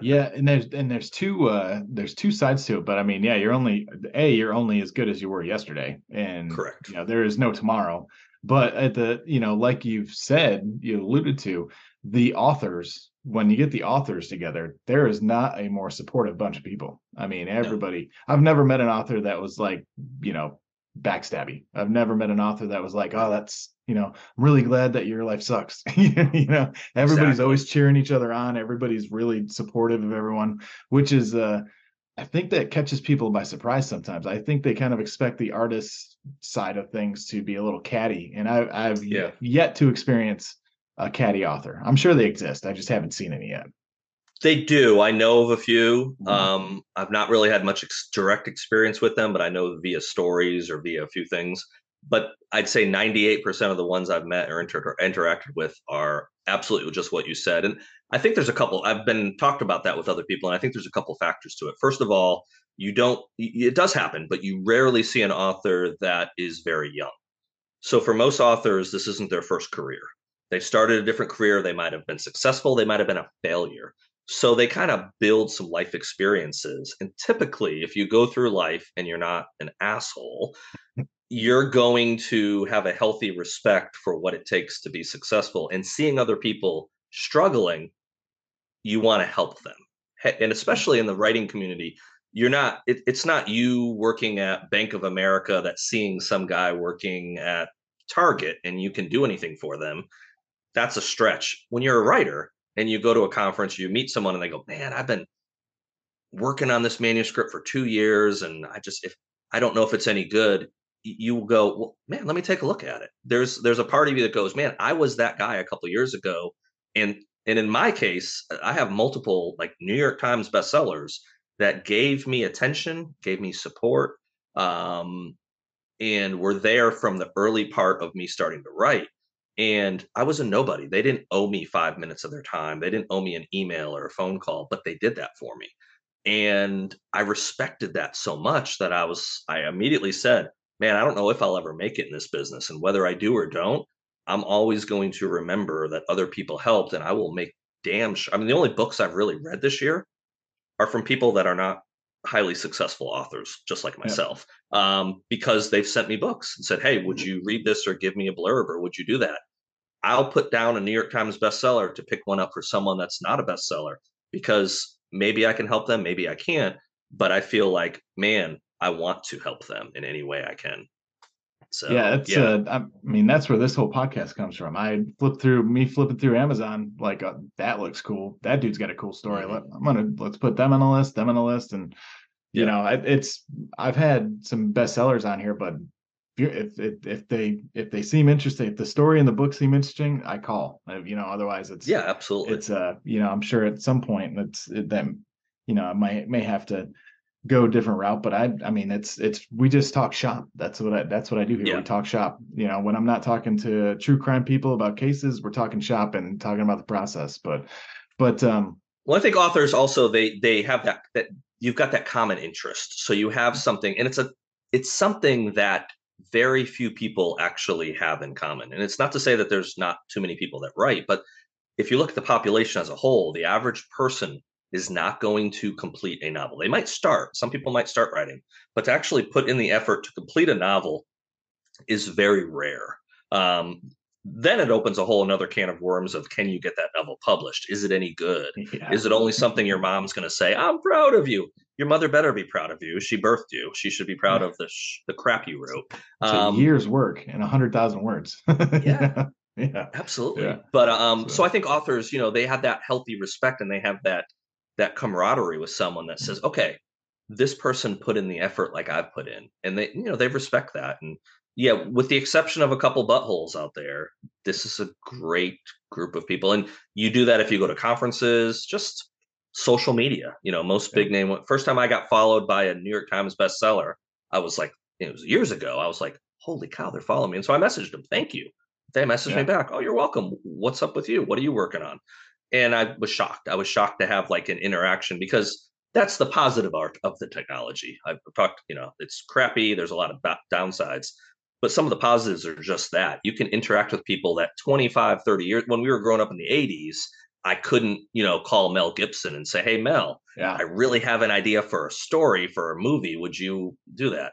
yeah, and there's and there's two uh there's two sides to it, but I mean, yeah, you're only a you're only as good as you were yesterday, and correct. You know, there is no tomorrow. But at the you know, like you've said, you alluded to the authors. When you get the authors together, there is not a more supportive bunch of people. I mean, everybody. No. I've never met an author that was like, you know, backstabby. I've never met an author that was like, "Oh, that's you know, I'm really glad that your life sucks." you know, everybody's exactly. always cheering each other on. Everybody's really supportive of everyone, which is, uh, I think that catches people by surprise sometimes. I think they kind of expect the artist side of things to be a little catty, and I, I've yeah. yet to experience a catty author. I'm sure they exist. I just haven't seen any yet. They do. I know of a few. Mm-hmm. Um, I've not really had much ex- direct experience with them, but I know via stories or via a few things. But I'd say 98% of the ones I've met or inter- interacted with are absolutely just what you said. And I think there's a couple. I've been talked about that with other people, and I think there's a couple factors to it. First of all, you don't. It does happen, but you rarely see an author that is very young. So for most authors, this isn't their first career. They started a different career. They might have been successful. They might have been a failure. So they kind of build some life experiences. And typically, if you go through life and you're not an asshole, you're going to have a healthy respect for what it takes to be successful. And seeing other people struggling, you want to help them. And especially in the writing community, you're not, it, it's not you working at Bank of America that's seeing some guy working at Target and you can do anything for them. That's a stretch. When you're a writer and you go to a conference, you meet someone and they go, man, I've been working on this manuscript for two years and I just, if I don't know if it's any good, you will go, well, man, let me take a look at it. There's there's a part of you that goes, man, I was that guy a couple years ago, and and in my case, I have multiple like New York Times bestsellers that gave me attention, gave me support, um, and were there from the early part of me starting to write. And I was a nobody. They didn't owe me five minutes of their time. They didn't owe me an email or a phone call, but they did that for me. And I respected that so much that I was, I immediately said, man, I don't know if I'll ever make it in this business. And whether I do or don't, I'm always going to remember that other people helped and I will make damn sure. I mean, the only books I've really read this year are from people that are not highly successful authors, just like myself, yeah. um, because they've sent me books and said, Hey, would you read this or give me a blurb or would you do that? I'll put down a New York Times bestseller to pick one up for someone that's not a bestseller because maybe I can help them, maybe I can't. But I feel like, man, I want to help them in any way I can. So yeah, it's yeah. Uh, I mean that's where this whole podcast comes from. I flip through me flipping through Amazon like uh, that looks cool. That dude's got a cool story. Mm-hmm. Let, I'm gonna let's put them on the list, them on the list, and you yeah. know I, it's I've had some bestsellers on here, but if, if if they if they seem interesting, if the story and the book seem interesting, I call. You know, otherwise it's yeah, absolutely. It's uh you know I'm sure at some point that's it, them you know I might may have to go a different route but i i mean it's it's we just talk shop. That's what i that's what i do here. Yeah. we talk shop. You know when i'm not talking to true crime people about cases we're talking shop and talking about the process but but um well i think authors also they they have that that you've got that common interest. So you have something and it's a it's something that very few people actually have in common. And it's not to say that there's not too many people that write but if you look at the population as a whole the average person is not going to complete a novel. They might start, some people might start writing, but to actually put in the effort to complete a novel is very rare. Um, then it opens a whole another can of worms of can you get that novel published? Is it any good? Yeah. Is it only something your mom's going to say, I'm proud of you? Your mother better be proud of you. She birthed you. She should be proud of the sh- the crap you wrote. Um, years work and a hundred thousand words. yeah, yeah, absolutely. Yeah. But um, so. so I think authors, you know, they have that healthy respect and they have that that camaraderie with someone that says, okay, this person put in the effort like I've put in. And they, you know, they respect that. And yeah, with the exception of a couple buttholes out there, this is a great group of people. And you do that if you go to conferences, just social media. You know, most big name. First time I got followed by a New York Times bestseller, I was like, it was years ago. I was like, holy cow, they're following me. And so I messaged them, thank you. They messaged yeah. me back, oh, you're welcome. What's up with you? What are you working on? And I was shocked. I was shocked to have like an interaction because that's the positive art of the technology. I've talked, you know, it's crappy. There's a lot of downsides, but some of the positives are just that you can interact with people that 25, 30 years when we were growing up in the 80s. I couldn't, you know, call Mel Gibson and say, "Hey, Mel, yeah. I really have an idea for a story for a movie. Would you do that?"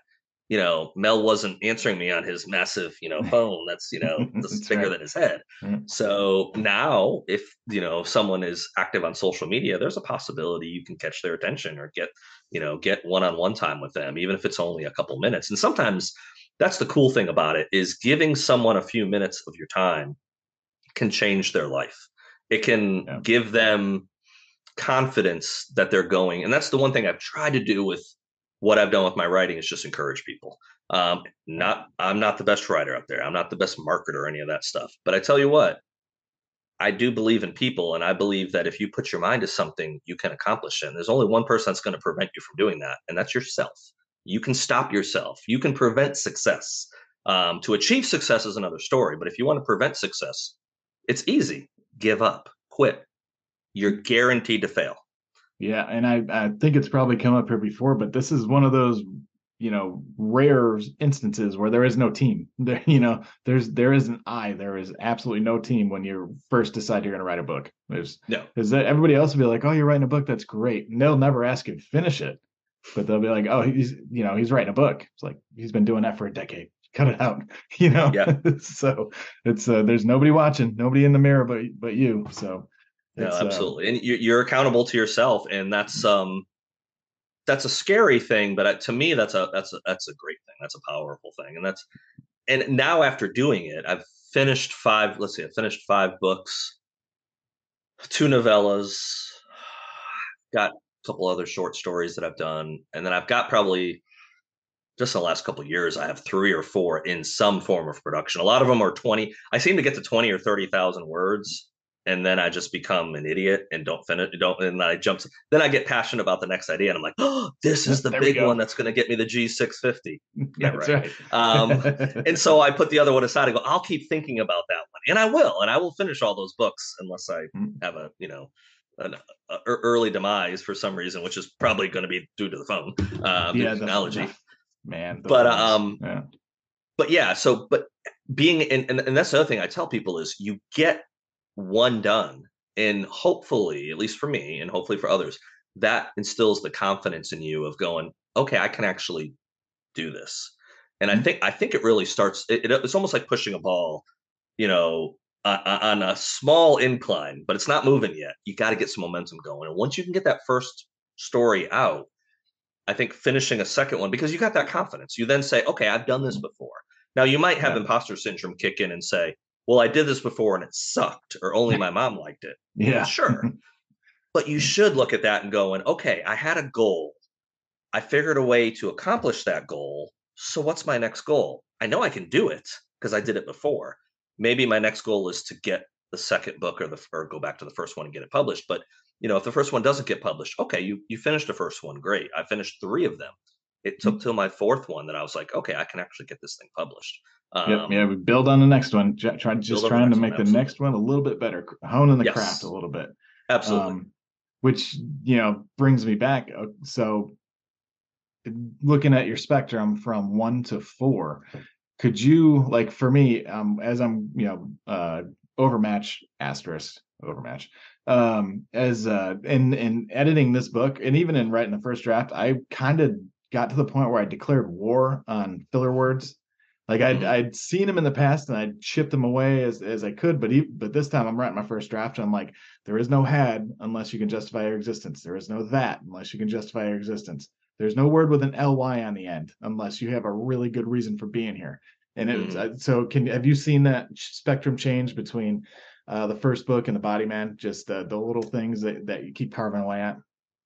You know, Mel wasn't answering me on his massive, you know, phone that's, you know, that's bigger right. than his head. Mm-hmm. So now if, you know, someone is active on social media, there's a possibility you can catch their attention or get, you know, get one-on-one time with them, even if it's only a couple minutes. And sometimes that's the cool thing about it is giving someone a few minutes of your time can change their life. It can yeah. give them confidence that they're going. And that's the one thing I've tried to do with what I've done with my writing is just encourage people. Um, not I'm not the best writer out there. I'm not the best marketer or any of that stuff. But I tell you what, I do believe in people, and I believe that if you put your mind to something, you can accomplish it. And there's only one person that's going to prevent you from doing that, and that's yourself. You can stop yourself. You can prevent success. Um, to achieve success is another story, but if you want to prevent success, it's easy. Give up, quit, you're guaranteed to fail. Yeah, and I I think it's probably come up here before, but this is one of those you know rare instances where there is no team. There you know there's there is an i there is absolutely no team when you first decide you're going to write a book. There's no. because everybody else will be like oh you're writing a book that's great and they'll never ask you to finish it but they'll be like oh he's you know he's writing a book. It's like he's been doing that for a decade. Cut it out you know? Yeah. So it's uh, there's nobody watching nobody in the mirror but but you so no, uh, absolutely uh, and you're accountable to yourself and that's um that's a scary thing, but to me, that's a that's a that's a great thing. That's a powerful thing, and that's and now after doing it, I've finished five. Let's see, I finished five books, two novellas, got a couple other short stories that I've done, and then I've got probably just in the last couple years, I have three or four in some form of production. A lot of them are twenty. I seem to get to twenty or thirty thousand words and then I just become an idiot and don't finish. Don't and I jump. Then I get passionate about the next idea, and I'm like, "Oh, this is the there big one that's going to get me the G650." Yeah, right. right. um, and so I put the other one aside and go, "I'll keep thinking about that one," and I will, and I will finish all those books unless I mm. have a you know an a early demise for some reason, which is probably going to be due to the phone, uh, yeah, the technology, man. But um, yeah. but yeah, so but being and, and and that's the other thing I tell people is you get one done. And hopefully, at least for me, and hopefully for others, that instills the confidence in you of going, okay, I can actually do this. And I mm-hmm. think I think it really starts. It, it, it's almost like pushing a ball, you know, uh, on a small incline, but it's not moving yet. You got to get some momentum going. And once you can get that first story out, I think finishing a second one because you got that confidence. You then say, okay, I've done this mm-hmm. before. Now you might have yeah. imposter syndrome kick in and say, well, I did this before and it sucked, or only my mom liked it. Yeah. Sure. but you should look at that and going, okay, I had a goal. I figured a way to accomplish that goal. So what's my next goal? I know I can do it because I did it before. Maybe my next goal is to get the second book or the or go back to the first one and get it published. But you know, if the first one doesn't get published, okay, you you finished the first one, great. I finished three of them. It took mm-hmm. till my fourth one that I was like, okay, I can actually get this thing published. Um, yep, yeah, we build on the next one. Try just trying to make the next one a little bit better, honing the yes. craft a little bit. Absolutely. Um, which you know brings me back. Uh, so, looking at your spectrum from one to four, could you like for me, um, as I'm you know uh, overmatch asterisk overmatch um as uh in in editing this book and even in writing the first draft i kind of got to the point where i declared war on filler words like I'd mm-hmm. I'd seen him in the past and I'd chipped him away as as I could, but he, but this time I'm writing my first draft and I'm like, there is no had unless you can justify your existence. There is no that unless you can justify your existence. There's no word with an ly on the end unless you have a really good reason for being here. And it mm-hmm. so. Can have you seen that spectrum change between uh, the first book and the Body Man? Just uh, the little things that that you keep carving away at.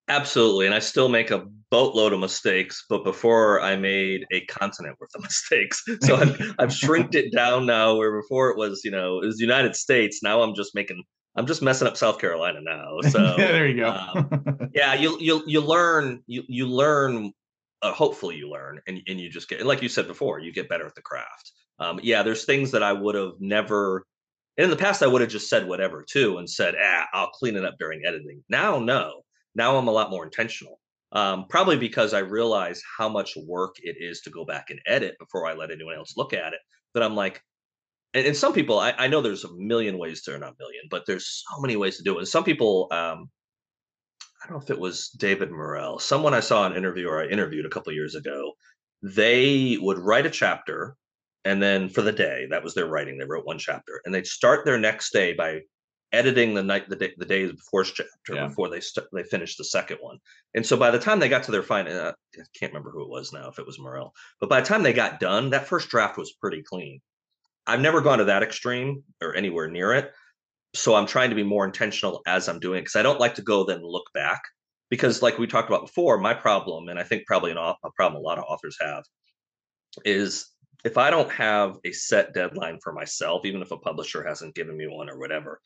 Absolutely. And I still make a boatload of mistakes, but before I made a continent worth of mistakes. So I've, I've shrinked it down now where before it was, you know, it was United States. Now I'm just making, I'm just messing up South Carolina now. So yeah, there you go. um, yeah. You, you, you learn, you, you learn, uh, hopefully you learn and, and you just get, like you said before, you get better at the craft. Um, yeah, there's things that I would have never, in the past, I would have just said whatever too and said, ah, I'll clean it up during editing. Now, no now I'm a lot more intentional. Um, probably because I realize how much work it is to go back and edit before I let anyone else look at it. That I'm like, and, and some people, I, I, know there's a million ways to, or not million, but there's so many ways to do it. And some people, um, I don't know if it was David Morrell, someone I saw an interview or I interviewed a couple years ago. They would write a chapter, and then for the day, that was their writing. They wrote one chapter, and they'd start their next day by editing the night the day the days before chapter yeah. before they st- they finished the second one and so by the time they got to their final uh, i can't remember who it was now if it was morrell but by the time they got done that first draft was pretty clean i've never gone to that extreme or anywhere near it so i'm trying to be more intentional as i'm doing it because i don't like to go then look back because like we talked about before my problem and i think probably an, a problem a lot of authors have is if I don't have a set deadline for myself, even if a publisher hasn't given me one or whatever,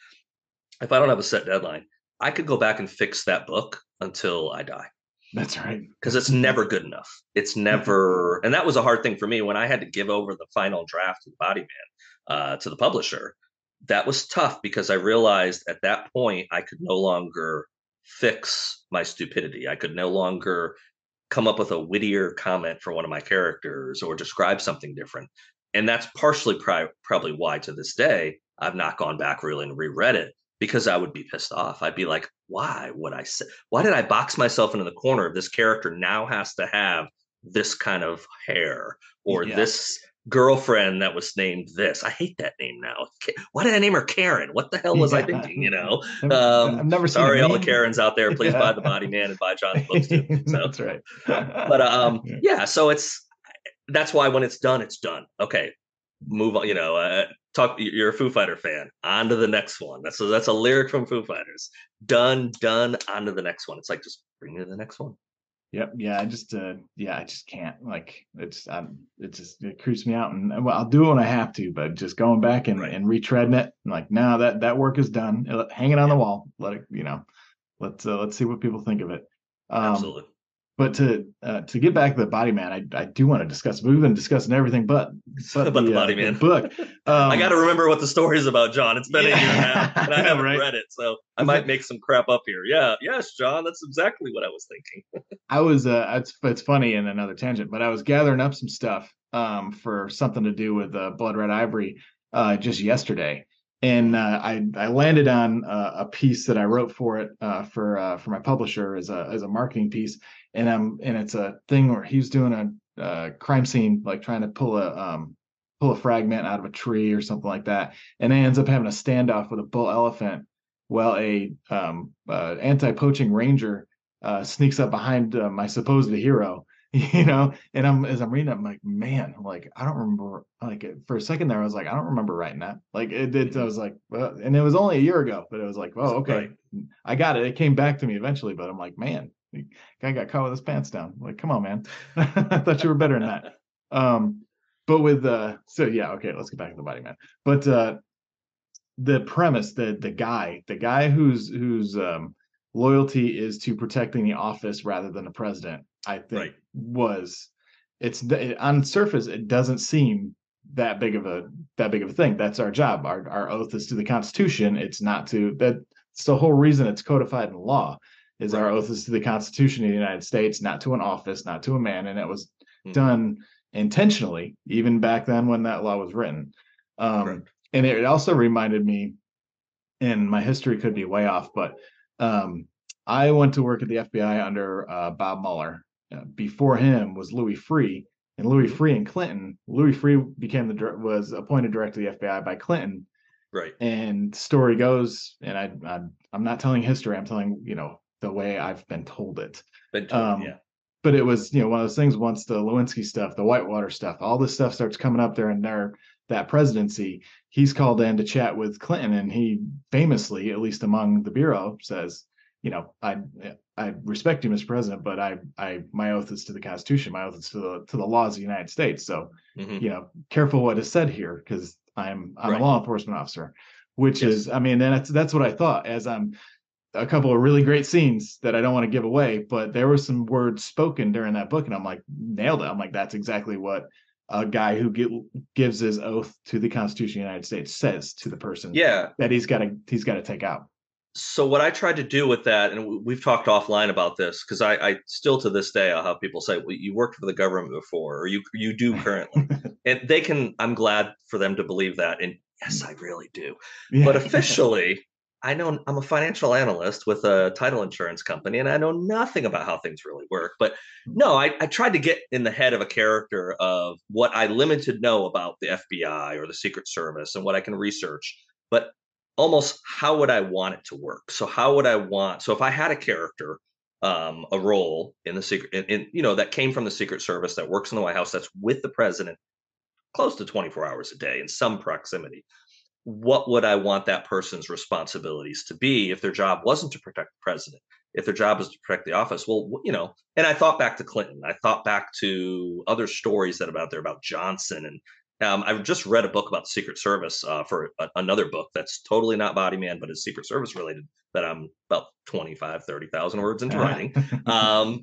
if I don't have a set deadline, I could go back and fix that book until I die. That's right. Because it's never good enough. It's never, and that was a hard thing for me when I had to give over the final draft of Body Man uh, to the publisher. that was tough because I realized at that point I could no longer fix my stupidity. I could no longer come up with a wittier comment for one of my characters or describe something different. And that's partially pri- probably why to this day I've not gone back really and reread it because I would be pissed off. I'd be like, why would I say, why did I box myself into the corner of this character now has to have this kind of hair or yeah. this girlfriend that was named this. I hate that name now. Why did I name her Karen? What the hell was yeah. I thinking? You know, um, I've never sorry, all the Karens out there. Please yeah. buy the Body Man and buy John's books too. So, that's right. but um, yeah. So it's that's why when it's done, it's done. Okay, move on. You know, uh, talk. You're a Foo Fighter fan. On to the next one. That's a, that's a lyric from Foo Fighters. Done, done. On to the next one. It's like just bring me to the next one. Yep. Yeah. I just, uh, yeah, I just can't. Like, it's, um, it just it creeps me out, and well, I'll do it when I have to, but just going back and right. and retreading it, like, now that that work is done. Hang it on the wall. Let it, you know, let's uh, let's see what people think of it. Um, Absolutely. But to uh, to get back to the body man, I, I do want to discuss. We've been discussing everything, but but about the, the body uh, man the book. Um, I got to remember what the story is about, John. It's been yeah. a year now, and I haven't right? read it, so I might make some crap up here. Yeah, yes, John, that's exactly what I was thinking. I was. Uh, it's it's funny in another tangent, but I was gathering up some stuff um for something to do with uh, Blood Red Ivory uh just yesterday, and uh, I I landed on uh, a piece that I wrote for it uh, for uh, for my publisher as a as a marketing piece, and I'm and it's a thing where he's doing a, a crime scene like trying to pull a um, pull a fragment out of a tree or something like that, and ends up having a standoff with a bull elephant. Well, a um, uh, anti poaching ranger uh, sneaks up behind my supposed hero you know and i'm as i'm reading it i'm like man like i don't remember like for a second there i was like i don't remember writing that like it did i mm-hmm. was like well, and it was only a year ago but it was like oh okay right. i got it it came back to me eventually but i'm like man guy got caught with his pants down like come on man i thought you were better than that um but with uh so yeah okay let's get back to the body man but uh the premise the the guy the guy who's who's um loyalty is to protecting the office rather than the president i think right. was it's it, on surface it doesn't seem that big of a that big of a thing that's our job our, our oath is to the constitution it's not to that it's the whole reason it's codified in law is right. our oath is to the constitution of the united states not to an office not to a man and it was mm-hmm. done intentionally even back then when that law was written um, and it also reminded me and my history could be way off but um, I went to work at the FBI under uh, Bob Mueller. Uh, before him was Louis Freeh, and Louis Freeh and Clinton. Louis Freeh became the was appointed director of the FBI by Clinton. Right. And story goes, and I, I am not telling history. I'm telling you know the way I've been told it. Been told, um, yeah. But it was you know one of those things. Once the Lewinsky stuff, the Whitewater stuff, all this stuff starts coming up there, and there that presidency, he's called in to chat with Clinton, and he famously, at least among the bureau, says, you know, I I respect you, Mr. President, but I I my oath is to the Constitution, my oath is to the to the laws of the United States. So, mm-hmm. you know, careful what is said here because I'm I'm right. a law enforcement officer, which yes. is I mean, that's that's what I thought as I'm a couple of really great scenes that I don't want to give away, but there were some words spoken during that book, and I'm like, nailed it. I'm like, that's exactly what a guy who get, gives his oath to the Constitution of the United States says to the person yeah that he's got to he's got to take out. So what I tried to do with that, and we've talked offline about this, because I, I, still to this day I'll have people say, "Well, you worked for the government before, or you you do currently," and they can. I'm glad for them to believe that, and yes, I really do. Yeah. But officially, I know I'm a financial analyst with a title insurance company, and I know nothing about how things really work. But hmm. no, I, I, tried to get in the head of a character of what I limited know about the FBI or the Secret Service and what I can research, but almost how would I want it to work? So how would I want? So if I had a character, um, a role in the secret, in, in you know that came from the Secret Service that works in the White House, that's with the president, close to 24 hours a day in some proximity what would I want that person's responsibilities to be if their job wasn't to protect the president, if their job is to protect the office? Well, you know, and I thought back to Clinton. I thought back to other stories that about there about Johnson and um, I've just read a book about the Secret Service uh, for a, another book that's totally not Body Man, but is Secret Service related that I'm about 25, 30,000 words into writing. Um,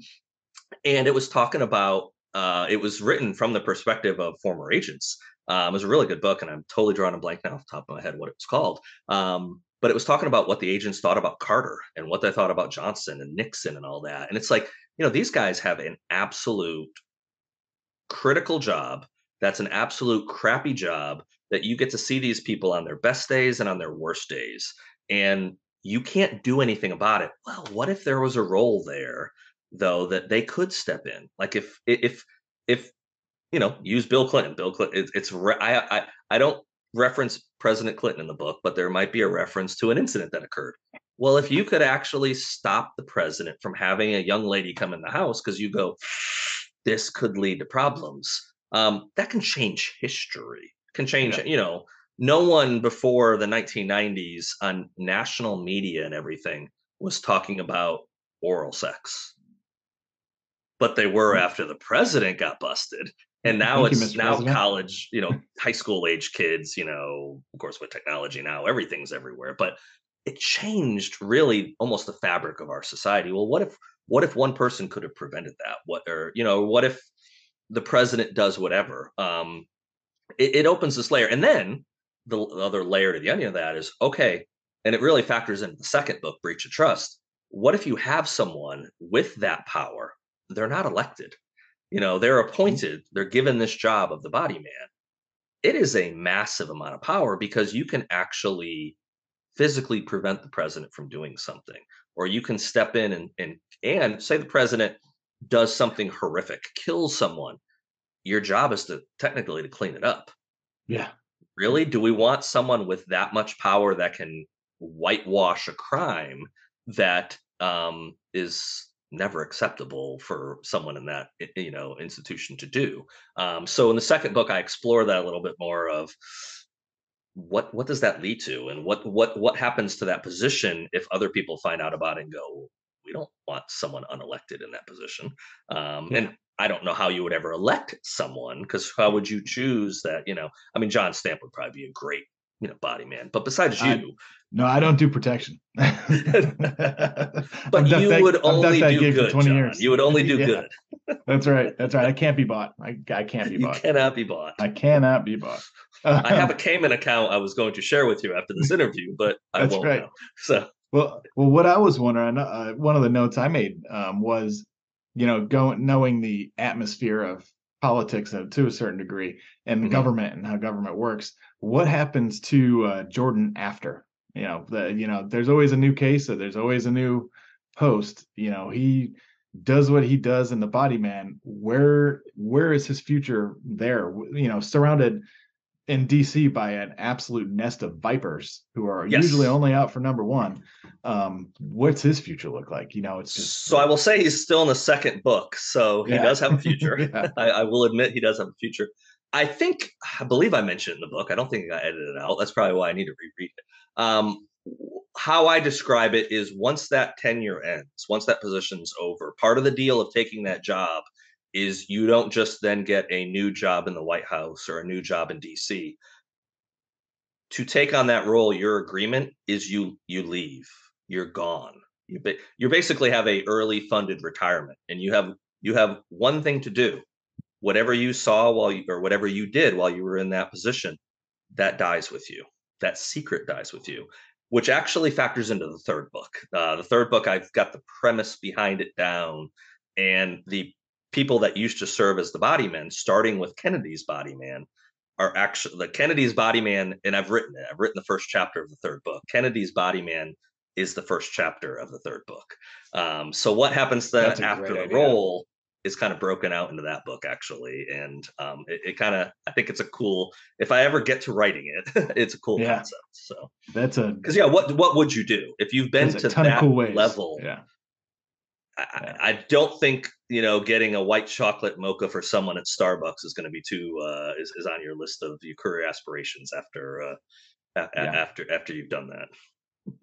and it was talking about, uh, it was written from the perspective of former agents Um, it was a really good book, and I'm totally drawing a blank now off the top of my head what it was called. Um, but it was talking about what the agents thought about Carter and what they thought about Johnson and Nixon and all that. And it's like, you know, these guys have an absolute critical job. That's an absolute crappy job that you get to see these people on their best days and on their worst days. And you can't do anything about it. Well, what if there was a role there though that they could step in? Like if if if you know, use Bill Clinton. Bill Clinton. It, it's I I I don't reference President Clinton in the book, but there might be a reference to an incident that occurred. Well, if you could actually stop the president from having a young lady come in the house because you go, this could lead to problems, um, that can change history. Can change, yeah. you know, no one before the 1990s on national media and everything was talking about oral sex. But they were mm. after the president got busted and now Thank it's you, now President. college you know high school age kids you know of course with technology now everything's everywhere. But it changed really almost the fabric of our society. Well what if what if one person could have prevented that? What or you know what if the president does whatever? Um it, it opens this layer. And then the other layer to the onion of that is okay and it really factors into the second book breach of trust. What if you have someone with that power? They're not elected you know, they're mm-hmm. appointed, they're given this job of the body man. It is a massive amount of power because you can actually physically prevent the president from doing something, or you can step in and and and say the president does something horrific, kills someone. Your job is to technically to clean it up. Yeah. Really? Do we want someone with that much power that can whitewash a crime that um, is never acceptable for someone in that you know institution to do. Um, so in the second book i explore that a little bit more of what what does that lead to? And what what what happens to that position if other people find out about it and go we don't want someone unelected in that position. Um, yeah. and i don't know how you would ever elect someone because how would you choose that you know i mean john stamp would probably be a great you know body man. But besides you I, no i don't do protection. But you that, would only do good 20 John. years. You would only do yeah. good. That's right that's right. I can't be bought. I, I can't be bought. you cannot be bought. I cannot be bought. I have a cayman account i was going to share with you after this interview but i that's won't right. Now. so well well what i was wondering uh, one of the notes i made um, was you know going knowing the atmosphere of politics to a certain degree and mm-hmm. government and how government works what happens to uh, Jordan after? You know, the you know, there's always a new case, so there's always a new post. You know, he does what he does in the body man. Where where is his future there? You know, surrounded in DC by an absolute nest of vipers who are yes. usually only out for number one. Um, what's his future look like? You know, it's just so I will say he's still in the second book, so he yeah. does have a future. yeah. I, I, will admit he does have a future. I think I believe I mentioned in the book. I don't think I got edited out. That's probably why I need to reread it. Um, how I describe it is once that tenure ends, once that position's over, part of the deal of taking that job is you don't just then get a new job in the White House or a new job in DC. To take on that role, your agreement is you you leave. You're gone. You ba- you basically have a early funded retirement, and you have you have one thing to do whatever you saw while you or whatever you did while you were in that position that dies with you that secret dies with you which actually factors into the third book uh, the third book i've got the premise behind it down and the people that used to serve as the body men starting with kennedy's body man are actually the kennedy's body man and i've written it i've written the first chapter of the third book kennedy's body man is the first chapter of the third book. Um, so what happens then after the idea. role is kind of broken out into that book actually and um, it, it kind of i think it's a cool if i ever get to writing it it's a cool yeah. concept so. That's a because yeah what what would you do? If you've been to that cool level yeah I, I, don't think you know getting a white chocolate mocha for someone at Starbucks is going to be too uh, is, is on your list of your career aspirations after uh, a- yeah. after after you've done that.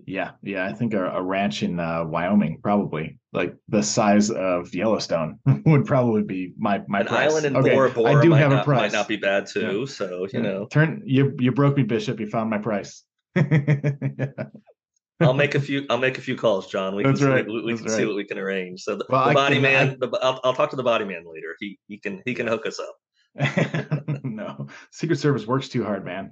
Yeah, yeah, I think a, a ranch in uh, Wyoming, probably like the size of Yellowstone, would probably be my my An price. island in okay. Bora Bora I do have not, a price. Might not be bad too. Yeah. So you yeah. know, turn you you broke me, Bishop. You found my price. yeah. I'll make a few. I'll make a few calls, John. We That's can, right. See, we, we can right. see what we can arrange. So the, well, the body can, man. I, the, I'll, I'll talk to the body man later. He he can he can hook us up. no, Secret Service works too hard, man.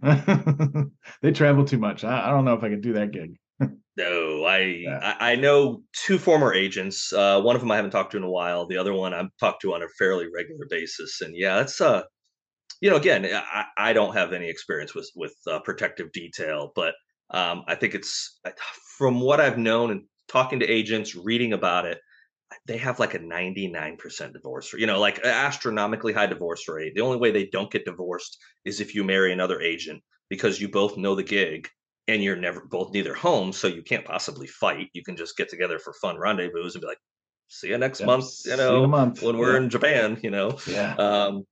they travel too much. I, I, don't know if I can do that gig. no, I, yeah. I, I know two former agents. Uh, one of them I haven't talked to in a while. The other one I've talked to on a fairly regular basis. And yeah, it's uh, you know, again, I, I don't have any experience with with uh, protective detail, but um, I think it's from what I've known and talking to agents, reading about it they have like a 99% divorce rate, you know, like astronomically high divorce rate. The only way they don't get divorced is if you marry another agent because you both know the gig and you're never both neither home. So you can't possibly fight. You can just get together for fun rendezvous and be like, see you next month, you know, month. when we're yeah. in Japan, you know? Yeah. Um,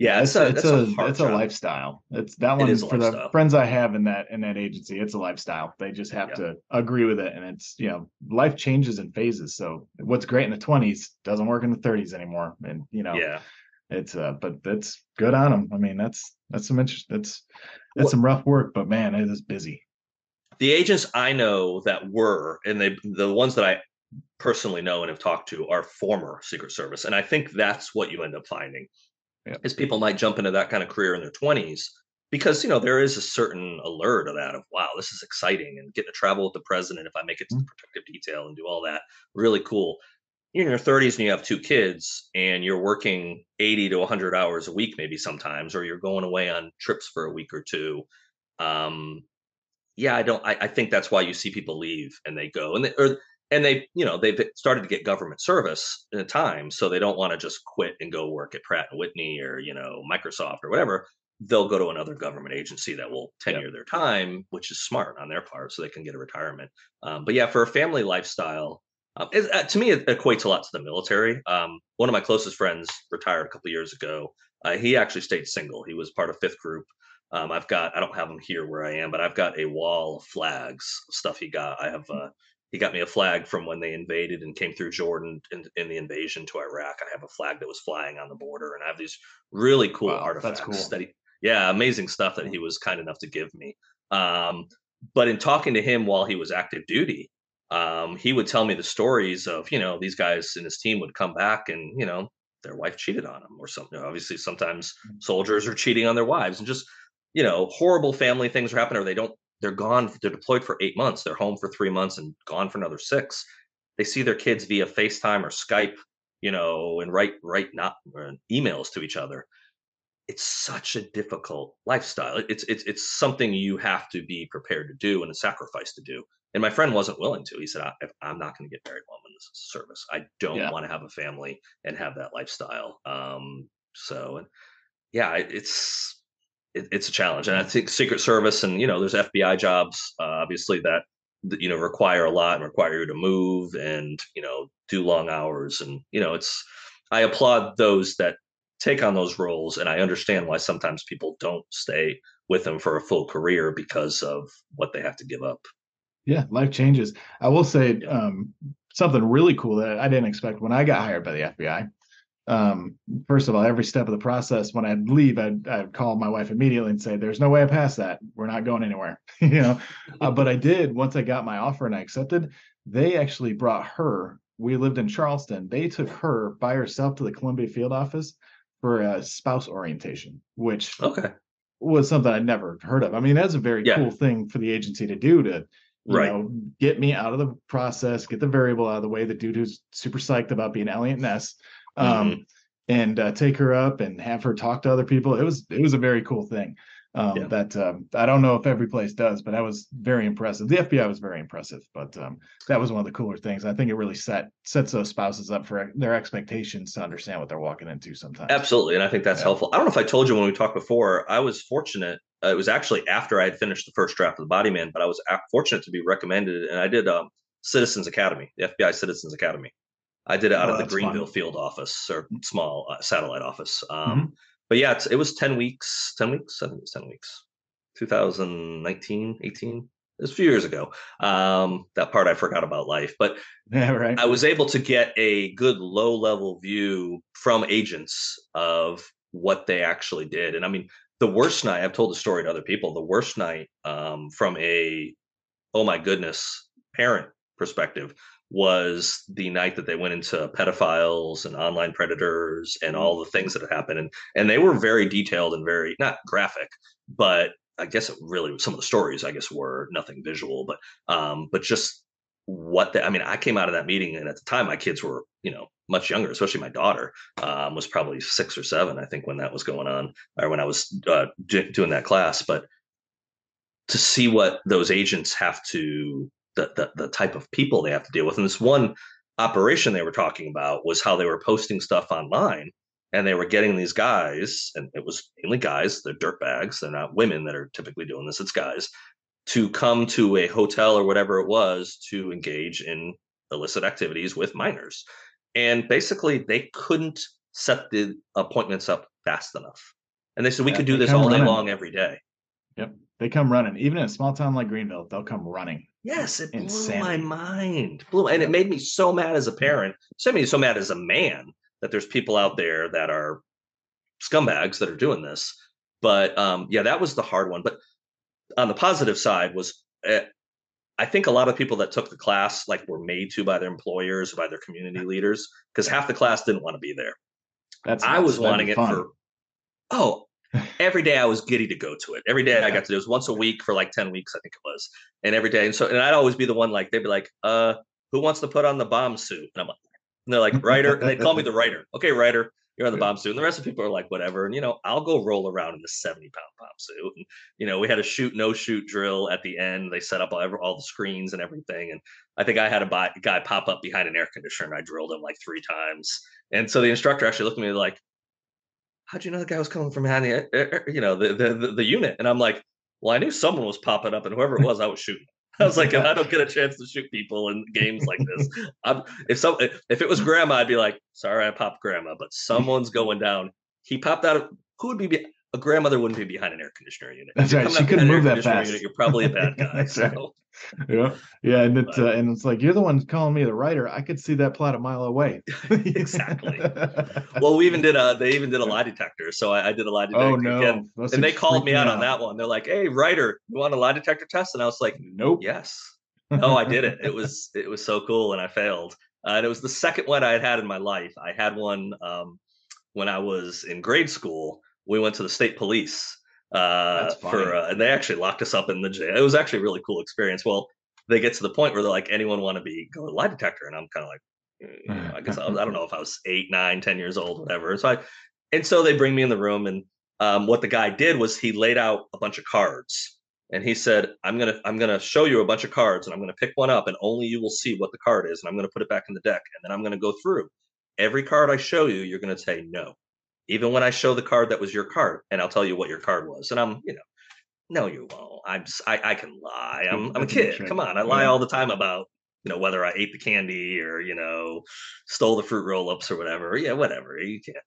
yeah, it's, a it's a, a it's a lifestyle. It's that one for the friends I have in that in that agency. It's a lifestyle. They just have yeah. to agree with it, and it's you know life changes in phases. So what's great in the twenties doesn't work in the thirties anymore, and you know yeah, it's uh but that's good on them. I mean that's that's some interest. That's that's well, some rough work, but man, it is busy. The agents I know that were, and they the ones that I personally know and have talked to are former Secret Service, and I think that's what you end up finding yeah. is people might jump into that kind of career in their 20s because you know there is a certain allure to that of wow this is exciting and getting to travel with the president if i make it to the mm. protective detail and do all that really cool you're in your 30s and you have two kids and you're working 80 to 100 hours a week maybe sometimes or you're going away on trips for a week or two um, yeah i don't I, I, think that's why you see people leave and they go and they, or and they you know they've started to get government service in a time so they don't want to just quit and go work at pratt and whitney or you know microsoft or whatever. They'll go to another government agency that will tenure yep. their time which is smart on their part so they can get a retirement. Um, but yeah for a family lifestyle um, it, uh, to me it equates a lot to the military. Um, one of my closest friends retired a couple years ago. Uh, he actually stayed single. He was part of fifth group. Um, I've got, I don't have them here where I am, but I've got a wall of flags, stuff he got. I have uh, he got me a flag from when they invaded and came through Jordan in, in, the invasion to Iraq. I have a flag that was flying on the border, and I have these really cool wow, artifacts cool. that he, yeah, amazing stuff that he was kind enough to give me. Um, but in talking to him while he was active duty, um, he would tell me the stories of you know these guys in his team would come back and you know their wife cheated on them or something. Obviously, sometimes mm. soldiers are cheating on their wives and just you know horrible family things are happening or they don't they're gone they're deployed for eight months they're home for three months and gone for another six. They see their kids via facetime or skype you know and write write not uh, emails to each other. It's such a difficult lifestyle. It's it's it's something you have to be prepared to do and a sacrifice to do. And my friend wasn't willing to. He said I, i'm not going to get married while i'm in this service. I don't yeah. want to have a family and have that lifestyle. Um so yeah it's it, it's a challenge. And I think Secret Service and you know, there's FBI jobs, uh, obviously that you know require a lot and require you to move and you know do long hours and you know it's I applaud those that take on those roles and I understand why sometimes people don't stay with them for a full career because of what they have to give up. Yeah, life changes. I will say yeah. um, something really cool that I didn't expect when I got hired by the FBI um, first of all, every step of the process, when I'd leave, I'd, I'd call my wife immediately and say, "There's no way I pass that. We're not going anywhere." you know, uh, but I did once I got my offer and I accepted. They actually brought her. We lived in Charleston. They took her by herself to the Columbia field office for a spouse orientation, which okay was something I'd never heard of. I mean, that's a very yeah. cool thing for the agency to do to you right. know get me out of the process, get the variable out of the way. The dude who's super psyched about being Eliot Ness um, mm-hmm. and uh, take her up and have her talk to other people. It was it was a very cool thing. Um, yeah. That um, I don't know if every place does, but that was very impressive. The FBI was very impressive, but um, that was one of the cooler things. I think it really set sets those spouses up for their expectations to understand what they're walking into sometimes. Absolutely, and I think that's yeah. helpful. I don't know if I told you when we talked before. I was fortunate. Uh, it was actually after I had finished the first draft of the Body Man, but I was fortunate to be recommended, and I did um, Citizens Academy, the FBI Citizens Academy. I did it out oh, of the Greenville fun. field office or small uh, satellite office. Um, mm-hmm. But yeah, it was 10 weeks, 10 weeks, I think it was 10 weeks, 2019, 18. It was a few years ago. Um, that part I forgot about life, but yeah, right. I was able to get a good low level view from agents of what they actually did. And I mean, the worst night, I've told the story to other people, the worst night um, from a, oh my goodness, parent perspective was the night that they went into pedophiles and online predators and all the things that had happened. And and they were very detailed and very not graphic but i guess it really some of the stories i guess were nothing visual but um but just what the, i mean i came out of that meeting and at the time my kids were you know much younger especially my daughter um, was probably six or seven i think when that was going on or when i was uh, doing that class. But to see what those agents have to the, the, the type of people they have to deal with. And this one operation they were talking about was how they were posting stuff online and they were getting these guys, and it was mainly guys, they're dirt bags, they're not women that are typically doing this, it's guys, to come to a hotel or whatever it was to engage in illicit activities with minors. And basically, they couldn't set the appointments up fast enough. And they said, we yeah, could do this all day long every day. Yep. They come running. Even in a small town like Greenville, they'll come running. Yes, it blew my mind. Blew, and it made me so mad as a parent. It made me so mad as a man that there's people out there that are scumbags that are doing this. But um, yeah, that was the hard one. But on the positive side was uh, I think a lot of people that took the class like were made to by their employers, by their community leaders, because half the class didn't want to be there. That's I was wanting it for oh, every day I was giddy to go to it. Every day yeah. I got to do it was once a week for like 10 weeks, I think it was. And every day. And so, and I'd always be the one like, they'd be like, uh, who wants to put on the bomb suit? And I'm like, and they're like, writer. and they'd call me the writer. Okay, writer, you're on the bomb suit. And the rest of the people are like, whatever. And, you know, I'll go roll around in the 70 pound bomb suit. And, you know, we had a shoot, no shoot drill at the end. They set up all, all the screens and everything. And I think I had a guy pop up behind an air conditioner and I drilled him like three times. And so the instructor actually looked at me like, how'd you know the guy was coming from behind er, the, er, er, you know, the, the, the, the unit? And I'm like, well, I knew someone was popping up and whoever it was, I was shooting. I was like, if I don't get a chance to shoot people in games like this, I'm, if some if it was grandma, I'd be like, sorry, I popped grandma, but someone's going down. He popped out. Of, who would be a grandmother wouldn't be behind an air conditioner unit. That's right. She couldn't move that fast. Unit, you're probably a bad guy. So. right. Yeah, yeah, and it's uh, and it's like you're the one calling me the writer. I could see that plot a mile away. exactly. well, we even did a they even did a lie detector. So I, I did a lie detector. Oh no! Again, and they called me out, out on that one. They're like, "Hey, writer, you want a lie detector test?" And I was like, "Nope." Yes. No, I did it. It was it was so cool, and I failed. Uh, and it was the second one I had had in my life. I had one um, when I was in grade school. We went to the state police uh, for uh, and they actually locked us up in the jail. It was actually a really cool experience. Well, they get to the point where they're like, anyone want to be go to lie detector, and I'm kind of like, you know, I guess I, was, I don't know if I was eight, nine, ten years old, whatever. So I, and so they bring me in the room, and um, what the guy did was he laid out a bunch of cards, and he said, "I'm gonna I'm gonna show you a bunch of cards, and I'm gonna pick one up, and only you will see what the card is, and I'm gonna put it back in the deck, and then I'm gonna go through every card I show you. You're gonna say no." Even when I show the card that was your card, and I'll tell you what your card was, and I'm, you know, no, you won't. I'm, I, I can lie. I'm, I'm a kid. Come on, I lie all the time about, you know, whether I ate the candy or you know, stole the fruit roll-ups or whatever. Yeah, whatever. You can't.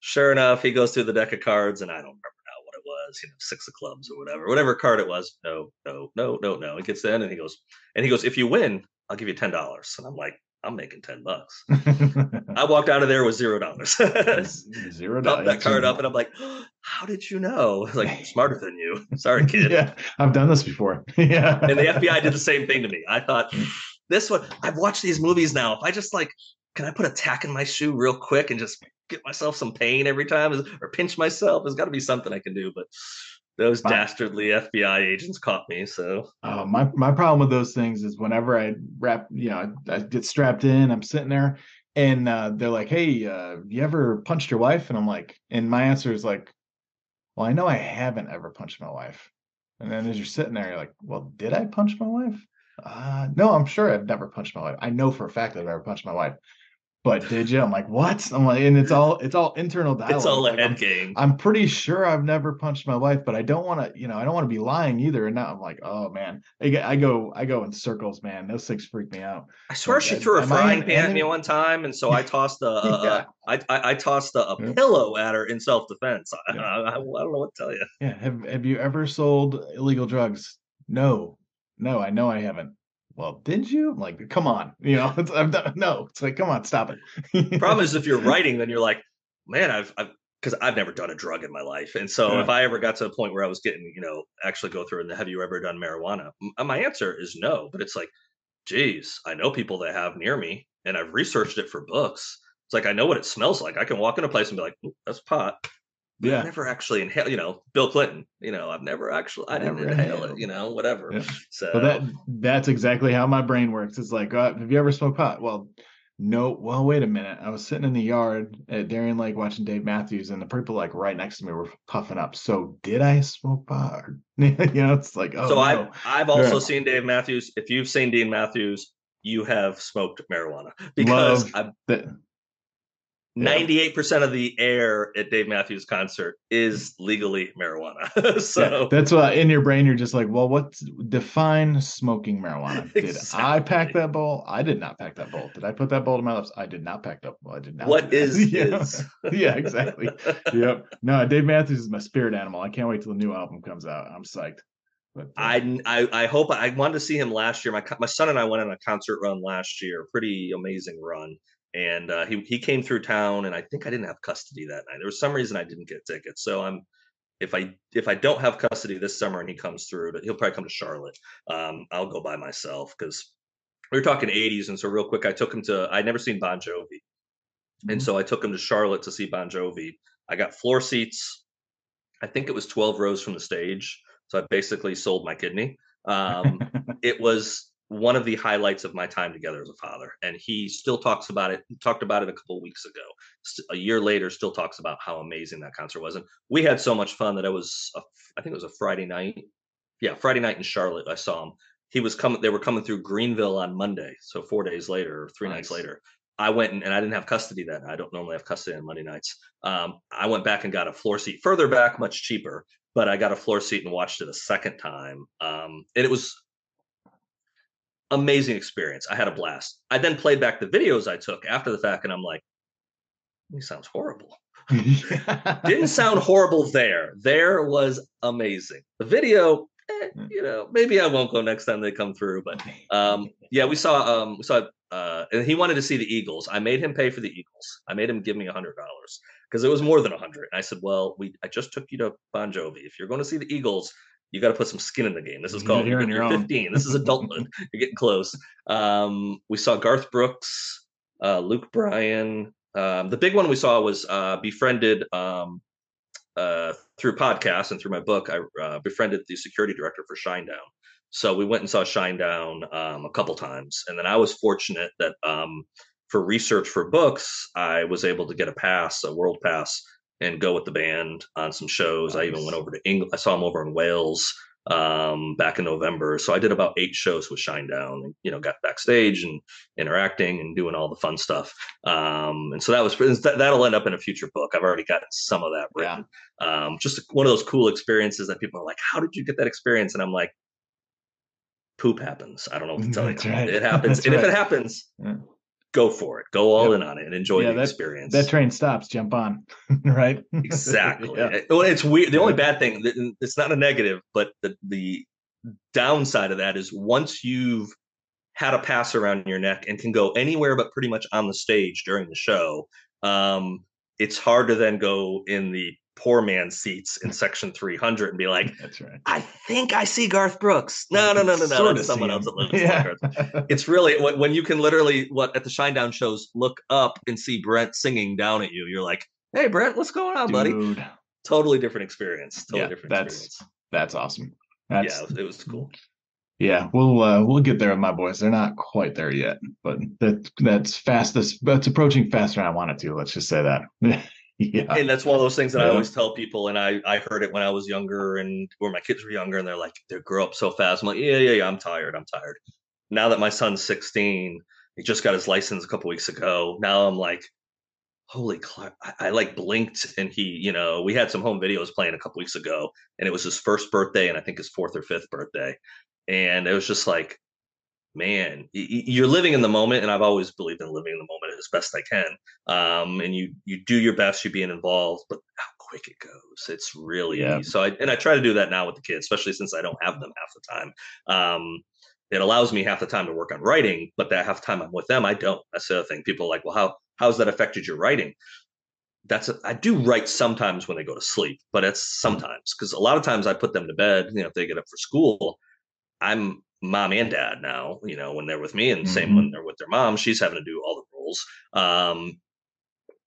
Sure enough, he goes through the deck of cards, and I don't remember now what it was. You know, six of clubs or whatever, whatever card it was. No, no, no, no, no. He gets in, and he goes, and he goes, if you win, I'll give you ten dollars. And I'm like, I'm making 10 bucks. I walked out of there with zero dollars. zero dollars. that card up and I'm like, how did you know? Like smarter than you. Sorry, kid. yeah, I've done this before. yeah. And the FBI did the same thing to me. I thought this one, I've watched these movies now. If I just like, can I put a tack in my shoe real quick and just get myself some pain every time or pinch myself? There's got to be something I can do. But those my, dastardly FBI agents caught me. So uh, my my problem with those things is whenever I wrap, you know, I, I get strapped in, I'm sitting there, and uh, they're like, "Hey, uh, you ever punched your wife?" And I'm like, and my answer is like, "Well, I know I haven't ever punched my wife." And then as you're sitting there, you're like, "Well, did I punch my wife?" Uh, no, I'm sure I've never punched my wife. I know for a fact that I've never punched my wife but did you? I'm like, what? I'm like, and it's all it's all internal dialogue. It's all like, a head I'm, game. I'm pretty sure I've never punched my wife, but I don't want to, you know, I don't want to be lying either. And now I'm like, oh man, I, I go I go in circles, man. Those things freak me out. I swear she threw a frying pan at me one time, and so I tossed a, a, yeah. a I, I, I tossed a, a yeah. pillow at her in self defense. I, I, I, don't know what to tell you. Yeah, have have you ever sold illegal drugs? No, no, I know I haven't well, did you? I'm like, come on, you know, it's, I've done, no, it's like, come on, stop it. Problem is, if you're writing, then you're like, man, I've, I've, because I've never done a drug in my life, and so yeah. if I ever got to a point where I was getting, you know, actually go through and have you ever done marijuana? Uh, my answer is no, but it's like, geez, I know people that have near me, and I've researched it for books. It's like I know what it smells like. I can walk in a place and be like, "That's pot." Yeah. I've never actually inhale, you know, Bill Clinton, you know, I've never actually, I didn't inhale it, you know, whatever. Yeah. So but that, that's exactly how my brain works. It's like, uh, have you ever smoked pot? Well, no. Well, wait a minute. I was sitting in the yard at Darien Lake watching Dave Matthews and the people like right next to me were puffing up. So did I smoke pot? you know, it's like, oh, so no. I've, I've also yeah. seen Dave Matthews. If you've seen Dave Matthews, you have smoked marijuana because I've, 98% of the air at Dave Matthews concert is legally marijuana. so yeah, that's why in your brain you're just like, well, what define smoking marijuana? Did exactly. I pack that bowl? I did not pack that bowl. Did I put that bowl to my lips? I did not pack that bowl. I did not. What is yeah. is? yeah, exactly. yep. No, Dave Matthews is my spirit animal. I can't wait till the new album comes out. I'm psyched. But, uh, I, I I hope I wanted to see him last year. My my son and I went on a concert run last year, pretty amazing run and uh, he he came through town, and I think I didn't have custody that night. There was some reason I didn't get tickets, so I'm if I if I don't have custody this summer and he comes through, but he'll probably come to Charlotte. Um, I'll go by myself because we were talking 80s, and so real quick, I took him to I'd never seen Bon Jovi, mm-hmm. and so I took him to Charlotte to see Bon Jovi. I got floor seats. I think it was 12 rows from the stage, so I basically sold my kidney. Um, it was one of the highlights of my time together as a father and he still talks about it he talked about it a couple of weeks ago. A year later still talks about how amazing that concert was and we had so much fun that it was a, I think it was a friday night. Yeah friday night in charlotte i saw him. He was coming they were coming through greenville on monday so four days later or three nice. nights later. I went and, and, i didn't have custody then i don't normally have custody on monday nights. Um, i went back and got a floor seat further back much cheaper but i got a floor seat and watched it a second time. Um, and it was amazing experience. I had a blast. I then played back the videos I took after the fact, and I'm like, he sounds horrible. Didn't sound horrible there. There was amazing. The video, eh, hmm. you know, maybe I won't go next time they come through. But um, yeah, we saw um, we saw uh, and he wanted to see the Eagles. I made him pay for the Eagles. I made him give me a hundred dollars because it was more than a hundred. And I said, "Well, we I just took you to Bon Jovi. If you're going to see the Eagles, you got to put some skin in the game. This is called you're, you're 15. this is adulthood. you're getting close. Um, we saw Garth Brooks, uh, Luke Bryan. Um, the big one we saw was uh, befriended um, uh, through podcasts and through my book. I uh, befriended the security director for Shinedown. So we went and saw Shinedown um, a couple times, and then I was fortunate that um, for research for books, I was able to get a pass, a world pass and go with the band on some shows. Nice. I even went over to England. I saw them over in Wales um, back in November. So I did about eight shows with Shinedown. And, you know, got backstage and interacting and doing all the fun stuff. Um, and so that was that, will end up in a future book. I've already got some of that written. Yeah. Um, just one of those cool experiences that people are like, "How did you get that experience?" And I'm like, "Poop happens. I don't know what to tell That's you. Right. It happens. And right. if it happens." Yeah go for it. Go all yep. in on it and enjoy yeah, the that, experience. That train stops, jump on, right? exactly. yeah. Well, it's weird. The only bad thing, it's not a negative, but the the downside of that is once you've had a pass around your neck and can go anywhere but pretty much on the stage during the show, um, it's hard to then go in the poor man seats in section 300 and be like, That's right. I think I see Garth Brooks. No, no, no, no, no. That's someone else that lives yeah. It's really when you can literally what at the Shinedown shows look up and see Brent singing down at you. You're like, Hey Brent, what's going on, Dude. buddy? Totally different experience. Totally yeah, different that's, experience. That's awesome. That's, yeah, it was, cool. Yeah, we'll uh, we'll get there with my boys. They're not quite there yet, but that that's fast. That's, that's approaching faster than I want it to. Let's just say that. yeah. And that's one of those things that yeah. I always tell people. And I, I heard it when I was younger and where my kids were younger and they're like, they grow up so fast. I'm like, yeah, yeah, yeah, I'm tired. I'm tired. Now that my son's 16, he just got his license a couple weeks ago. Now I'm like, holy crap. I, I, like blinked and he, you know, we had some home videos playing a couple weeks ago and it was his first birthday and I think his fourth or fifth birthday. And it was just like, man, you're living in the moment, and I've always believed in living in the moment as best I can. Um, and you you do your best, you're being involved, but how quick it goes, it's really yeah. so. I and I try to do that now with the kids, especially since I don't have them half the time. Um, it allows me half the time to work on writing, but that half the time I'm with them, I don't. That's the other thing. People are like, well, how how's that affected your writing? That's a, I do write sometimes when they go to sleep, but it's sometimes because a lot of times I put them to bed. You know, if they get up for school, I'm mom and dad now, you know, when they're with me, and mm-hmm. same when they're with their mom, she's having to do all the roles. Um,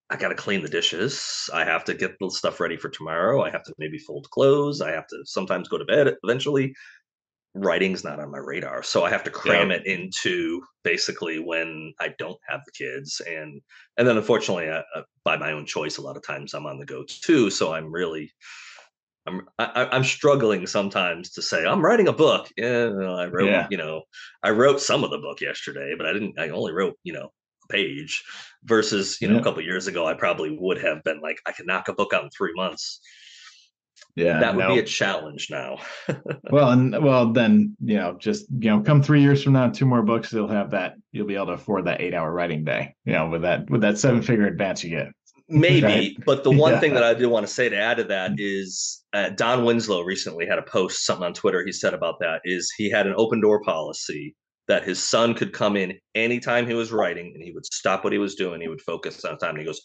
I got to clean the dishes. I have to get the stuff ready for tomorrow. I have to maybe fold clothes. I have to sometimes go to bed eventually. Writing's not on my radar. So I have to cram yeah. it into basically when I don't have the kids. And and then unfortunately, I, I, by my own choice, a lot of times I'm on the go too. So I'm really I'm I, am i am struggling sometimes to say I'm writing a book. Yeah, I wrote yeah. you know I wrote some of the book yesterday, but I didn't. I only wrote you know a page versus you know yeah. a couple years ago I probably would have been like I can knock a book out in three months. Yeah, that would no. be a challenge now. well, and well then you know just you know come three years from now, two more books, you'll have that. You'll be able to afford that eight hour writing day. You know with that with that seven figure advance you get. Maybe, right? but the one yeah. thing that I do want to say to add to that is uh, Don Winslow recently had a post, something on Twitter he said about that is he had an open door policy that his son could come in anytime he was writing and he would stop what he was doing. He would focus on time. And he goes,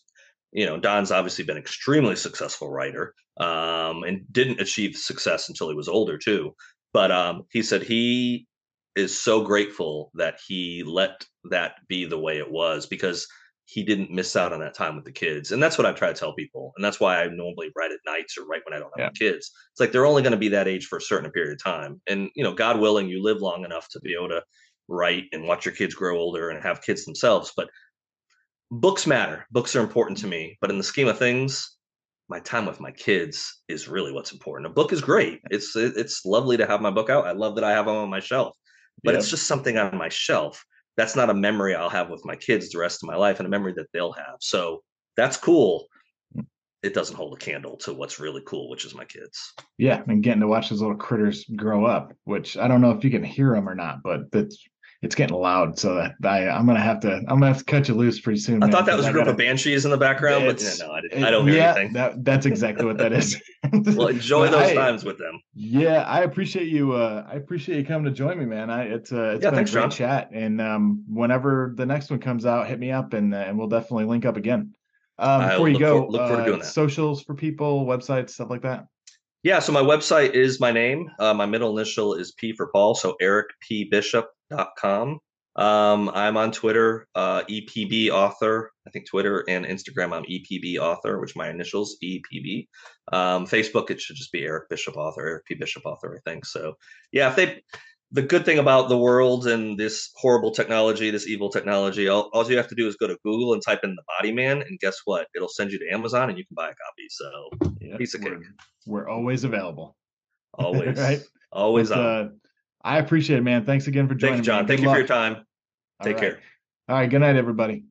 you know, Don's obviously been extremely successful writer um, and didn't achieve success until he was older too. But um, he said he is so grateful that he let that be the way it was because – he didn't miss out on that time with the kids. And that's what I try to tell people. And that's why I normally write at nights or write when I don't have yeah. kids. It's like they're only going to be that age for a certain period of time. And, you know, God willing, you live long enough to be able to write and watch your kids grow older and have kids themselves. But books matter. Books are important to me. But in the scheme of things, my time with my kids is really what's important. A book is great. It's it's lovely to have my book out. I love that I have them on my shelf. But it's just something on my shelf that's not a memory I'll have with my kids the rest of my life and a memory that they'll have. So that's cool. Mm. It doesn't hold a candle to what's really cool, which is my kids. Yeah, and getting to watch those little critters grow up, which I don't know if you can hear them or not, but that's it's getting loud. So that I I'm gonna have to I'm gonna have to cut you loose pretty soon. I man, thought that was a group of banshees in the background, but yeah, no, I, it, I don't hear yeah, anything. That, that's exactly what that is. well, enjoy those I, times with them. Yeah, I appreciate you. Uh, I appreciate you coming to join me, man. I it's uh, it's yeah, been thanks, a great John. chat, and um, whenever the next one comes out, hit me up, and uh, and we'll definitely link up again. Um, before you go, for, uh, socials for people, websites, stuff like that. Yeah, so my website is my name. Uh, my middle initial is P for Paul, so ericpbishop.com. Um, I'm on Twitter, uh, EPB author. I think Twitter and Instagram, I'm EPB author, which my initials EPB. Um, Facebook, it should just be Eric Bishop author, Eric P Bishop author, I think. So, yeah, if they, the good thing about the world and this horrible technology, this evil technology, all, all you have to do is go to Google and type in the Body Man, and guess what? It'll send you to Amazon, and you can buy a copy. So, yep, piece of cake. We're, we're always available. Always, right? Always but, on. Uh, I appreciate it, man. Thanks again for joining. Thank you, John. Thank you luck. for your time. Take care. All right. Good night, everybody.